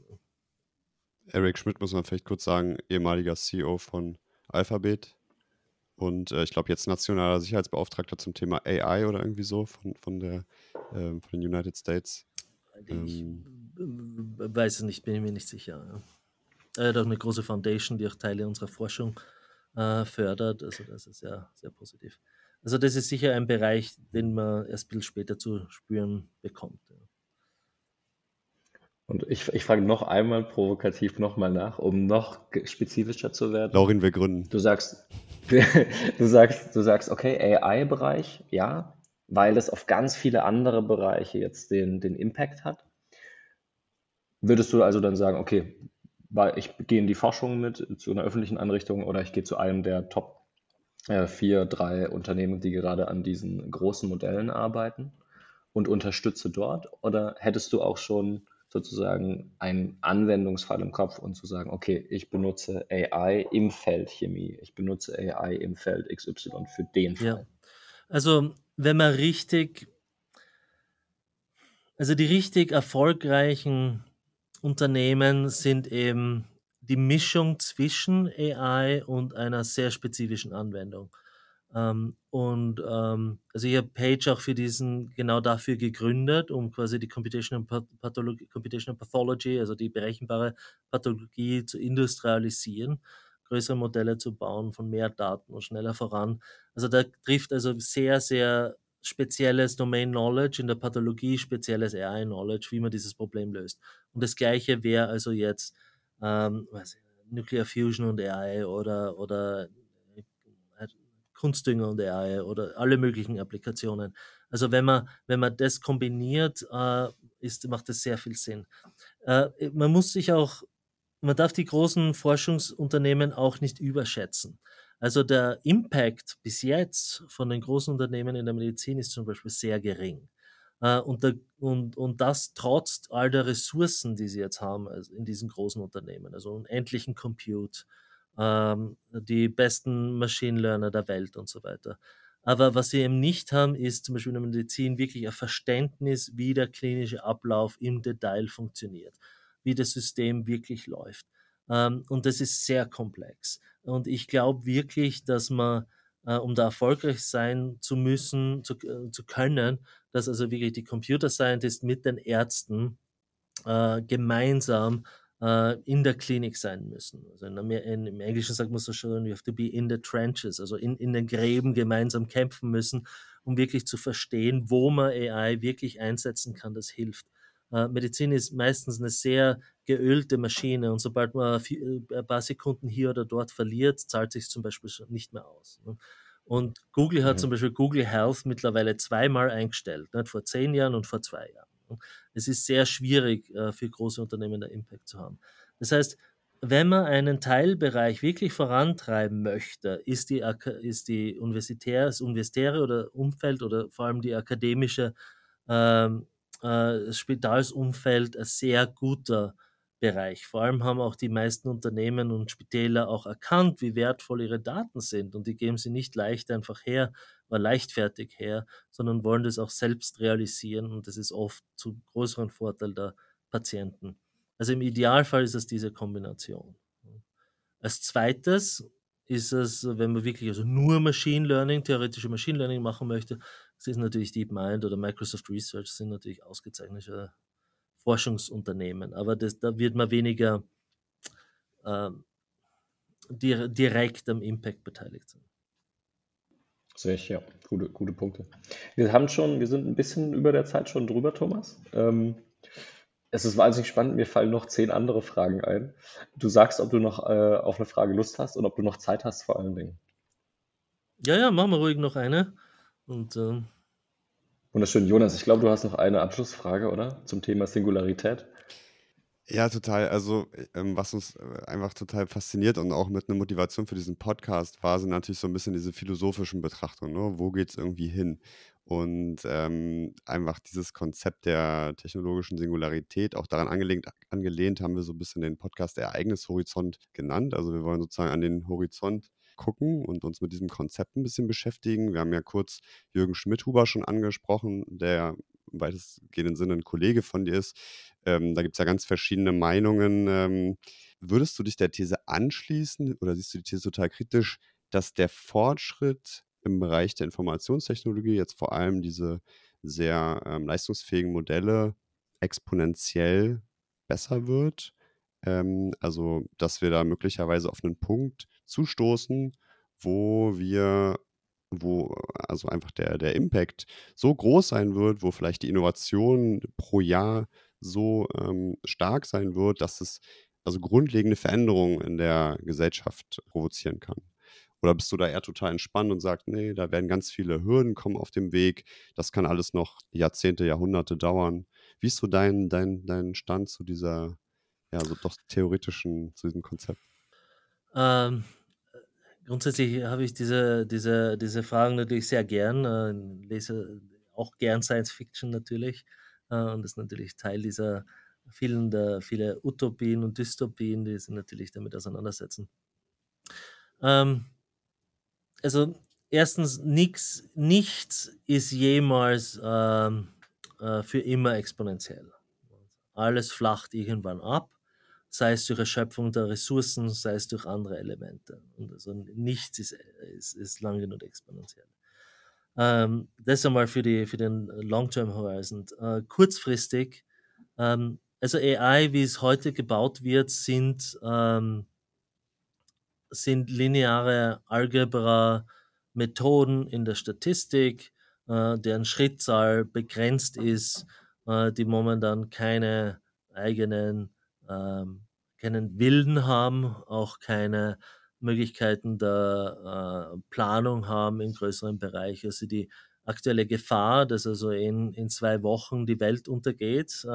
Eric Schmidt muss man vielleicht kurz sagen, ehemaliger CEO von Alphabet und äh, ich glaube jetzt nationaler Sicherheitsbeauftragter zum Thema AI oder irgendwie so von, von, der, äh, von den United States. Ich ähm, weiß es nicht, bin ich mir nicht sicher. Ja. Hat auch eine große Foundation, die auch Teile unserer Forschung äh, fördert. Also das ist ja sehr positiv. Also das ist sicher ein Bereich, den man erst ein bisschen später zu spüren bekommt. Und ich, ich frage noch einmal provokativ nochmal nach, um noch spezifischer zu werden. Laurin, wir gründen. Du sagst, du sagst, du sagst, okay, AI-Bereich, ja, weil es auf ganz viele andere Bereiche jetzt den, den Impact hat. Würdest du also dann sagen, okay, ich gehe in die Forschung mit zu einer öffentlichen Einrichtung oder ich gehe zu einem der Top äh, vier, drei Unternehmen, die gerade an diesen großen Modellen arbeiten und unterstütze dort? Oder hättest du auch schon sozusagen einen Anwendungsfall im Kopf und zu sagen, okay, ich benutze AI im Feld Chemie, ich benutze AI im Feld XY für den Fall. Ja. Also wenn man richtig, also die richtig erfolgreichen Unternehmen sind eben die Mischung zwischen AI und einer sehr spezifischen Anwendung. Ähm, und ähm, also ich habe Page auch für diesen genau dafür gegründet, um quasi die Computational, Pathology, Computational Pathology, also die berechenbare Pathologie zu industrialisieren, größere Modelle zu bauen, von mehr Daten und schneller voran. Also da trifft also sehr, sehr spezielles Domain Knowledge in der Pathologie, spezielles AI Knowledge, wie man dieses Problem löst. Und das gleiche wäre also jetzt ähm, Nuclear Fusion und AI oder, oder Kunstdünger und AI oder alle möglichen Applikationen. Also wenn man, wenn man das kombiniert, äh, ist, macht das sehr viel Sinn. Äh, man muss sich auch, man darf die großen Forschungsunternehmen auch nicht überschätzen. Also der Impact bis jetzt von den großen Unternehmen in der Medizin ist zum Beispiel sehr gering. Uh, und, der, und, und das trotz all der Ressourcen, die sie jetzt haben also in diesen großen Unternehmen, also unendlichen Compute, ähm, die besten Machine Learner der Welt und so weiter. Aber was sie eben nicht haben, ist zum Beispiel in der Medizin wirklich ein Verständnis, wie der klinische Ablauf im Detail funktioniert, wie das System wirklich läuft. Ähm, und das ist sehr komplex. Und ich glaube wirklich, dass man, äh, um da erfolgreich sein zu müssen, zu, äh, zu können, dass also wirklich die Computer Scientists mit den Ärzten äh, gemeinsam äh, in der Klinik sein müssen. Also in, in, Im Englischen sagt man so schön, you have to be in the trenches, also in, in den Gräben gemeinsam kämpfen müssen, um wirklich zu verstehen, wo man AI wirklich einsetzen kann, das hilft. Äh, Medizin ist meistens eine sehr geölte Maschine und sobald man äh, ein paar Sekunden hier oder dort verliert, zahlt sich zum Beispiel nicht mehr aus. Ne? Und Google hat mhm. zum Beispiel Google Health mittlerweile zweimal eingestellt, nicht? vor zehn Jahren und vor zwei Jahren. Es ist sehr schwierig äh, für große Unternehmen der Impact zu haben. Das heißt, wenn man einen Teilbereich wirklich vorantreiben möchte, ist die, ist die universitär, das universitäre oder Umfeld oder vor allem die akademische ähm, äh, Spitalsumfeld ein sehr guter Bereich. Vor allem haben auch die meisten Unternehmen und Spitäler auch erkannt, wie wertvoll ihre Daten sind und die geben sie nicht leicht einfach her, oder leichtfertig her, sondern wollen das auch selbst realisieren und das ist oft zu größeren Vorteil der Patienten. Also im Idealfall ist es diese Kombination. Als zweites ist es, wenn man wirklich also nur Machine Learning, theoretische Machine Learning machen möchte, das ist natürlich DeepMind oder Microsoft Research sind natürlich ausgezeichnete Forschungsunternehmen, aber das, da wird man weniger äh, direkt am Impact beteiligt sein. Sehe ich, ja. Gute, gute Punkte. Wir haben schon, wir sind ein bisschen über der Zeit schon drüber, Thomas. Ähm, es ist wahnsinnig spannend, mir fallen noch zehn andere Fragen ein. Du sagst, ob du noch äh, auf eine Frage Lust hast und ob du noch Zeit hast, vor allen Dingen. Ja, ja, machen wir ruhig noch eine. Und ähm, Wunderschön, Jonas. Ich glaube, du hast noch eine Abschlussfrage, oder? Zum Thema Singularität. Ja, total. Also, ähm, was uns äh, einfach total fasziniert und auch mit einer Motivation für diesen Podcast war, sind natürlich so ein bisschen diese philosophischen Betrachtungen, ne? Wo geht's irgendwie hin? Und ähm, einfach dieses Konzept der technologischen Singularität, auch daran angelehnt, angelehnt haben wir so ein bisschen den Podcast Ereignishorizont genannt. Also wir wollen sozusagen an den Horizont gucken und uns mit diesem Konzept ein bisschen beschäftigen. Wir haben ja kurz Jürgen Schmidhuber schon angesprochen, der im weitestgehenden Sinne ein Kollege von dir ist. Ähm, da gibt es ja ganz verschiedene Meinungen. Ähm, würdest du dich der These anschließen oder siehst du die These total kritisch, dass der Fortschritt im Bereich der Informationstechnologie, jetzt vor allem diese sehr ähm, leistungsfähigen Modelle, exponentiell besser wird? Ähm, also, dass wir da möglicherweise auf einen Punkt zustoßen, wo wir wo also einfach der, der Impact so groß sein wird, wo vielleicht die Innovation pro Jahr so ähm, stark sein wird, dass es also grundlegende Veränderungen in der Gesellschaft provozieren kann. Oder bist du da eher total entspannt und sagst, nee, da werden ganz viele Hürden kommen auf dem Weg, das kann alles noch Jahrzehnte, Jahrhunderte dauern. Wie ist so dein, dein, dein Stand zu dieser, ja, so doch theoretischen, zu diesem Konzept? Ähm, grundsätzlich habe ich diese, diese, diese Fragen natürlich sehr gern, äh, lese auch gern Science Fiction natürlich äh, und das ist natürlich Teil dieser vielen der viele Utopien und Dystopien, die sich natürlich damit auseinandersetzen. Ähm, also erstens, nix, nichts ist jemals ähm, äh, für immer exponentiell. Alles flacht irgendwann ab sei es durch Erschöpfung der Ressourcen, sei es durch andere Elemente. Und also nichts ist, ist, ist lang genug exponentiell. Ähm, das einmal für, die, für den Long-Term Horizon. Äh, kurzfristig, ähm, also AI, wie es heute gebaut wird, sind, ähm, sind lineare Algebra, Methoden in der Statistik, äh, deren Schrittzahl begrenzt ist, äh, die momentan keine eigenen ähm, keinen Willen haben, auch keine Möglichkeiten der äh, Planung haben im größeren Bereich. Also die aktuelle Gefahr, dass also in, in zwei Wochen die Welt untergeht äh,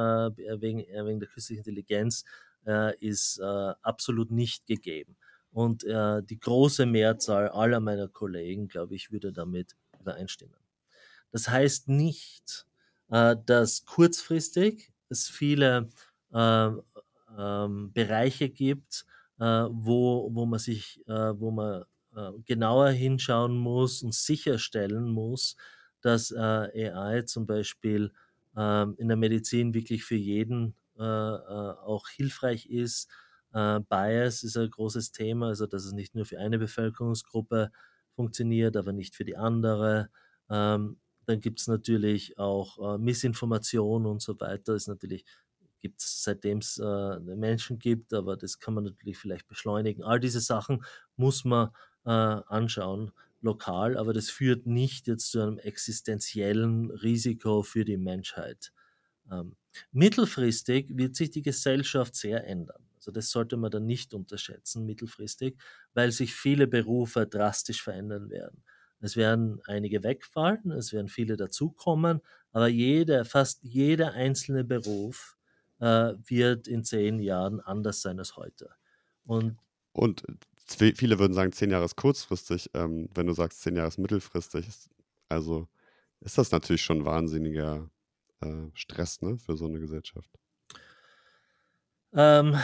wegen, äh, wegen der künstlichen Intelligenz, äh, ist äh, absolut nicht gegeben. Und äh, die große Mehrzahl aller meiner Kollegen, glaube ich, würde damit übereinstimmen. Das heißt nicht, dass kurzfristig es viele ähm, Bereiche gibt, äh, wo, wo man sich, äh, wo man äh, genauer hinschauen muss und sicherstellen muss, dass äh, AI zum Beispiel ähm, in der Medizin wirklich für jeden äh, äh, auch hilfreich ist. Bias ist ein großes Thema, also dass es nicht nur für eine Bevölkerungsgruppe funktioniert, aber nicht für die andere. Ähm, dann gibt es natürlich auch Missinformation und so weiter, ist natürlich gibt es seitdem es äh, Menschen gibt, aber das kann man natürlich vielleicht beschleunigen. All diese Sachen muss man äh, anschauen, lokal, aber das führt nicht jetzt zu einem existenziellen Risiko für die Menschheit. Ähm, mittelfristig wird sich die Gesellschaft sehr ändern. Also das sollte man dann nicht unterschätzen, mittelfristig, weil sich viele Berufe drastisch verändern werden. Es werden einige wegfallen, es werden viele dazukommen, aber jeder, fast jeder einzelne Beruf äh, wird in zehn Jahren anders sein als heute. Und, Und viele würden sagen, zehn Jahre ist kurzfristig. Ähm, wenn du sagst, zehn Jahre ist mittelfristig, also ist das natürlich schon wahnsinniger äh, Stress ne, für so eine Gesellschaft. Ähm,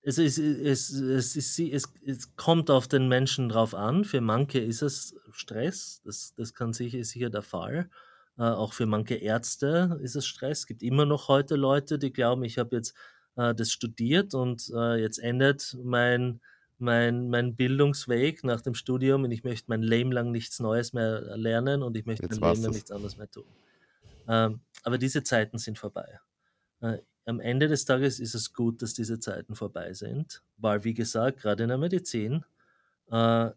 es, ist, es, es, ist, es, es, kommt auf den Menschen drauf an. Für manche ist es Stress, das, das kann sicher, ist sicher der Fall. Äh, auch für manche Ärzte ist es Stress. Es gibt immer noch heute Leute, die glauben, ich habe jetzt äh, das studiert und äh, jetzt endet mein, mein, mein Bildungsweg nach dem Studium und ich möchte mein Leben lang nichts Neues mehr lernen und ich möchte jetzt mein Leben lang nichts anderes mehr tun. Ähm, aber diese Zeiten sind vorbei. Äh, am Ende des Tages ist es gut, dass diese Zeiten vorbei sind, weil, wie gesagt, gerade in der Medizin, äh,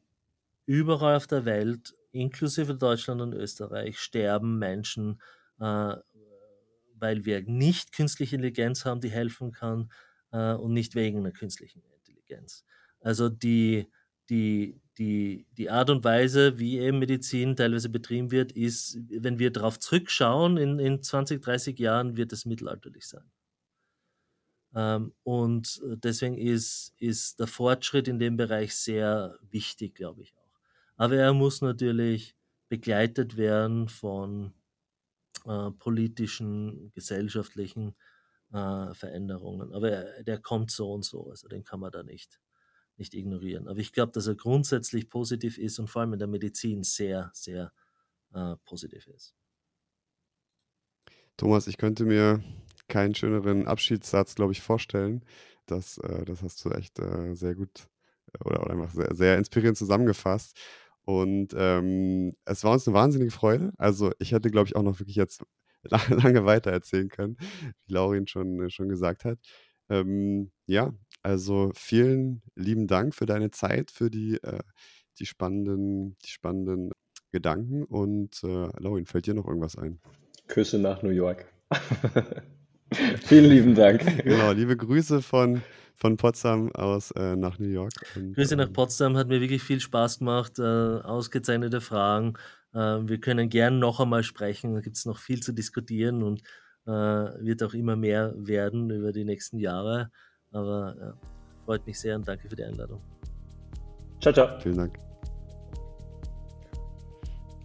überall auf der Welt inklusive Deutschland und Österreich, sterben Menschen, äh, weil wir nicht künstliche Intelligenz haben, die helfen kann äh, und nicht wegen einer künstlichen Intelligenz. Also die, die, die, die Art und Weise, wie eben Medizin teilweise betrieben wird, ist, wenn wir darauf zurückschauen, in, in 20, 30 Jahren wird es mittelalterlich sein. Ähm, und deswegen ist, ist der Fortschritt in dem Bereich sehr wichtig, glaube ich. Aber er muss natürlich begleitet werden von äh, politischen, gesellschaftlichen äh, Veränderungen. Aber er, der kommt so und so, also den kann man da nicht, nicht ignorieren. Aber ich glaube, dass er grundsätzlich positiv ist und vor allem in der Medizin sehr, sehr äh, positiv ist. Thomas, ich könnte mir keinen schöneren Abschiedssatz, glaube ich, vorstellen. Das, äh, das hast du echt äh, sehr gut äh, oder, oder einfach sehr, sehr inspirierend zusammengefasst. Und ähm, es war uns eine wahnsinnige Freude. Also ich hätte, glaube ich, auch noch wirklich jetzt lange weiter erzählen können, wie Laurin schon, äh, schon gesagt hat. Ähm, ja, also vielen lieben Dank für deine Zeit, für die, äh, die, spannenden, die spannenden Gedanken. Und äh, Laurin, fällt dir noch irgendwas ein? Küsse nach New York. Vielen lieben Dank. Genau, liebe Grüße von, von Potsdam aus äh, nach New York. Und, Grüße nach ähm, Potsdam, hat mir wirklich viel Spaß gemacht. Äh, ausgezeichnete Fragen. Äh, wir können gern noch einmal sprechen. Da gibt es noch viel zu diskutieren und äh, wird auch immer mehr werden über die nächsten Jahre. Aber ja, freut mich sehr und danke für die Einladung. Ciao, ciao. Vielen Dank.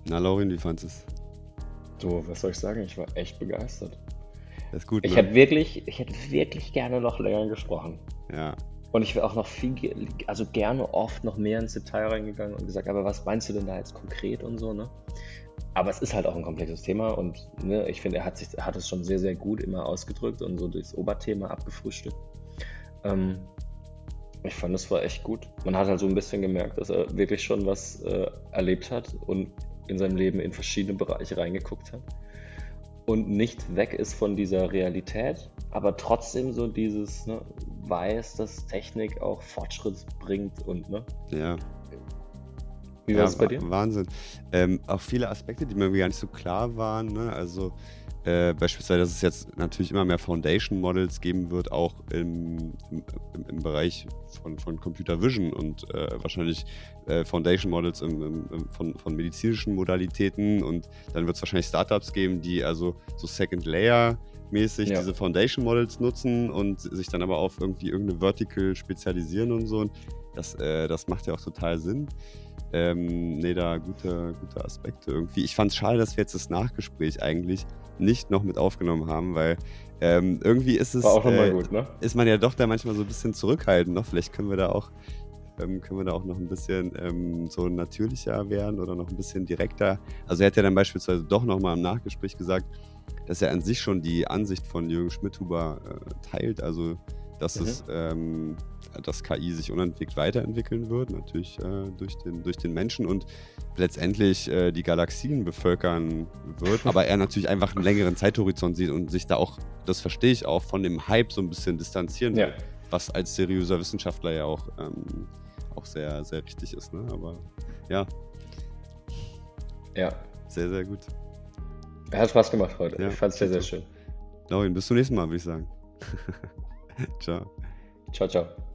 Na, Laurin, wie fandest du es? Du, was soll ich sagen? Ich war echt begeistert. Das ist gut. Ich ne? hätte wirklich, ich hätte wirklich gerne noch länger gesprochen. Ja. Und ich wäre auch noch viel, also gerne oft noch mehr ins Detail reingegangen und gesagt, aber was meinst du denn da jetzt konkret und so, ne? Aber es ist halt auch ein komplexes Thema und ne, ich finde, er hat, sich, er hat es schon sehr, sehr gut immer ausgedrückt und so durchs Oberthema abgefrühstückt. Ähm, ich fand, es war echt gut. Man hat halt so ein bisschen gemerkt, dass er wirklich schon was äh, erlebt hat und in seinem Leben in verschiedene Bereiche reingeguckt hat und nicht weg ist von dieser Realität, aber trotzdem so dieses ne, weiß, dass Technik auch Fortschritt bringt und ne. Ja. Wie war es bei dir? Wahnsinn. Ähm, auch viele Aspekte, die mir gar nicht so klar waren. Ne? Also äh, beispielsweise, dass es jetzt natürlich immer mehr Foundation Models geben wird, auch im, im, im Bereich von, von Computer Vision und äh, wahrscheinlich äh, Foundation Models im, im, von, von medizinischen Modalitäten und dann wird es wahrscheinlich Startups geben, die also so Second Layer mäßig ja. diese Foundation Models nutzen und sich dann aber auf irgendwie irgendeine Vertical spezialisieren und so. Und das, äh, das macht ja auch total Sinn. Ähm, nee, da gute, gute Aspekte irgendwie. Ich fand es schade, dass wir jetzt das Nachgespräch eigentlich nicht noch mit aufgenommen haben, weil ähm, irgendwie ist es. War auch nochmal äh, gut, ne? Ist man ja doch da manchmal so ein bisschen zurückhaltend noch. Vielleicht können wir da auch, ähm, können wir da auch noch ein bisschen ähm, so natürlicher werden oder noch ein bisschen direkter. Also er hat ja dann beispielsweise doch nochmal im Nachgespräch gesagt, dass er an sich schon die Ansicht von Jürgen Schmidhuber äh, teilt. Also dass mhm. es ähm, dass KI sich unentwegt weiterentwickeln wird, natürlich äh, durch, den, durch den Menschen und letztendlich äh, die Galaxien bevölkern wird, aber er natürlich einfach einen längeren Zeithorizont sieht und sich da auch, das verstehe ich auch, von dem Hype so ein bisschen distanzieren will, was als seriöser Wissenschaftler ja auch, ähm, auch sehr, sehr richtig ist. Ne? Aber ja. Ja. Sehr, sehr gut. Hat Spaß gemacht heute. Ja, ich fand es sehr, sehr schön. Laurin, bis zum nächsten Mal, würde ich sagen. ciao. Ciao, ciao.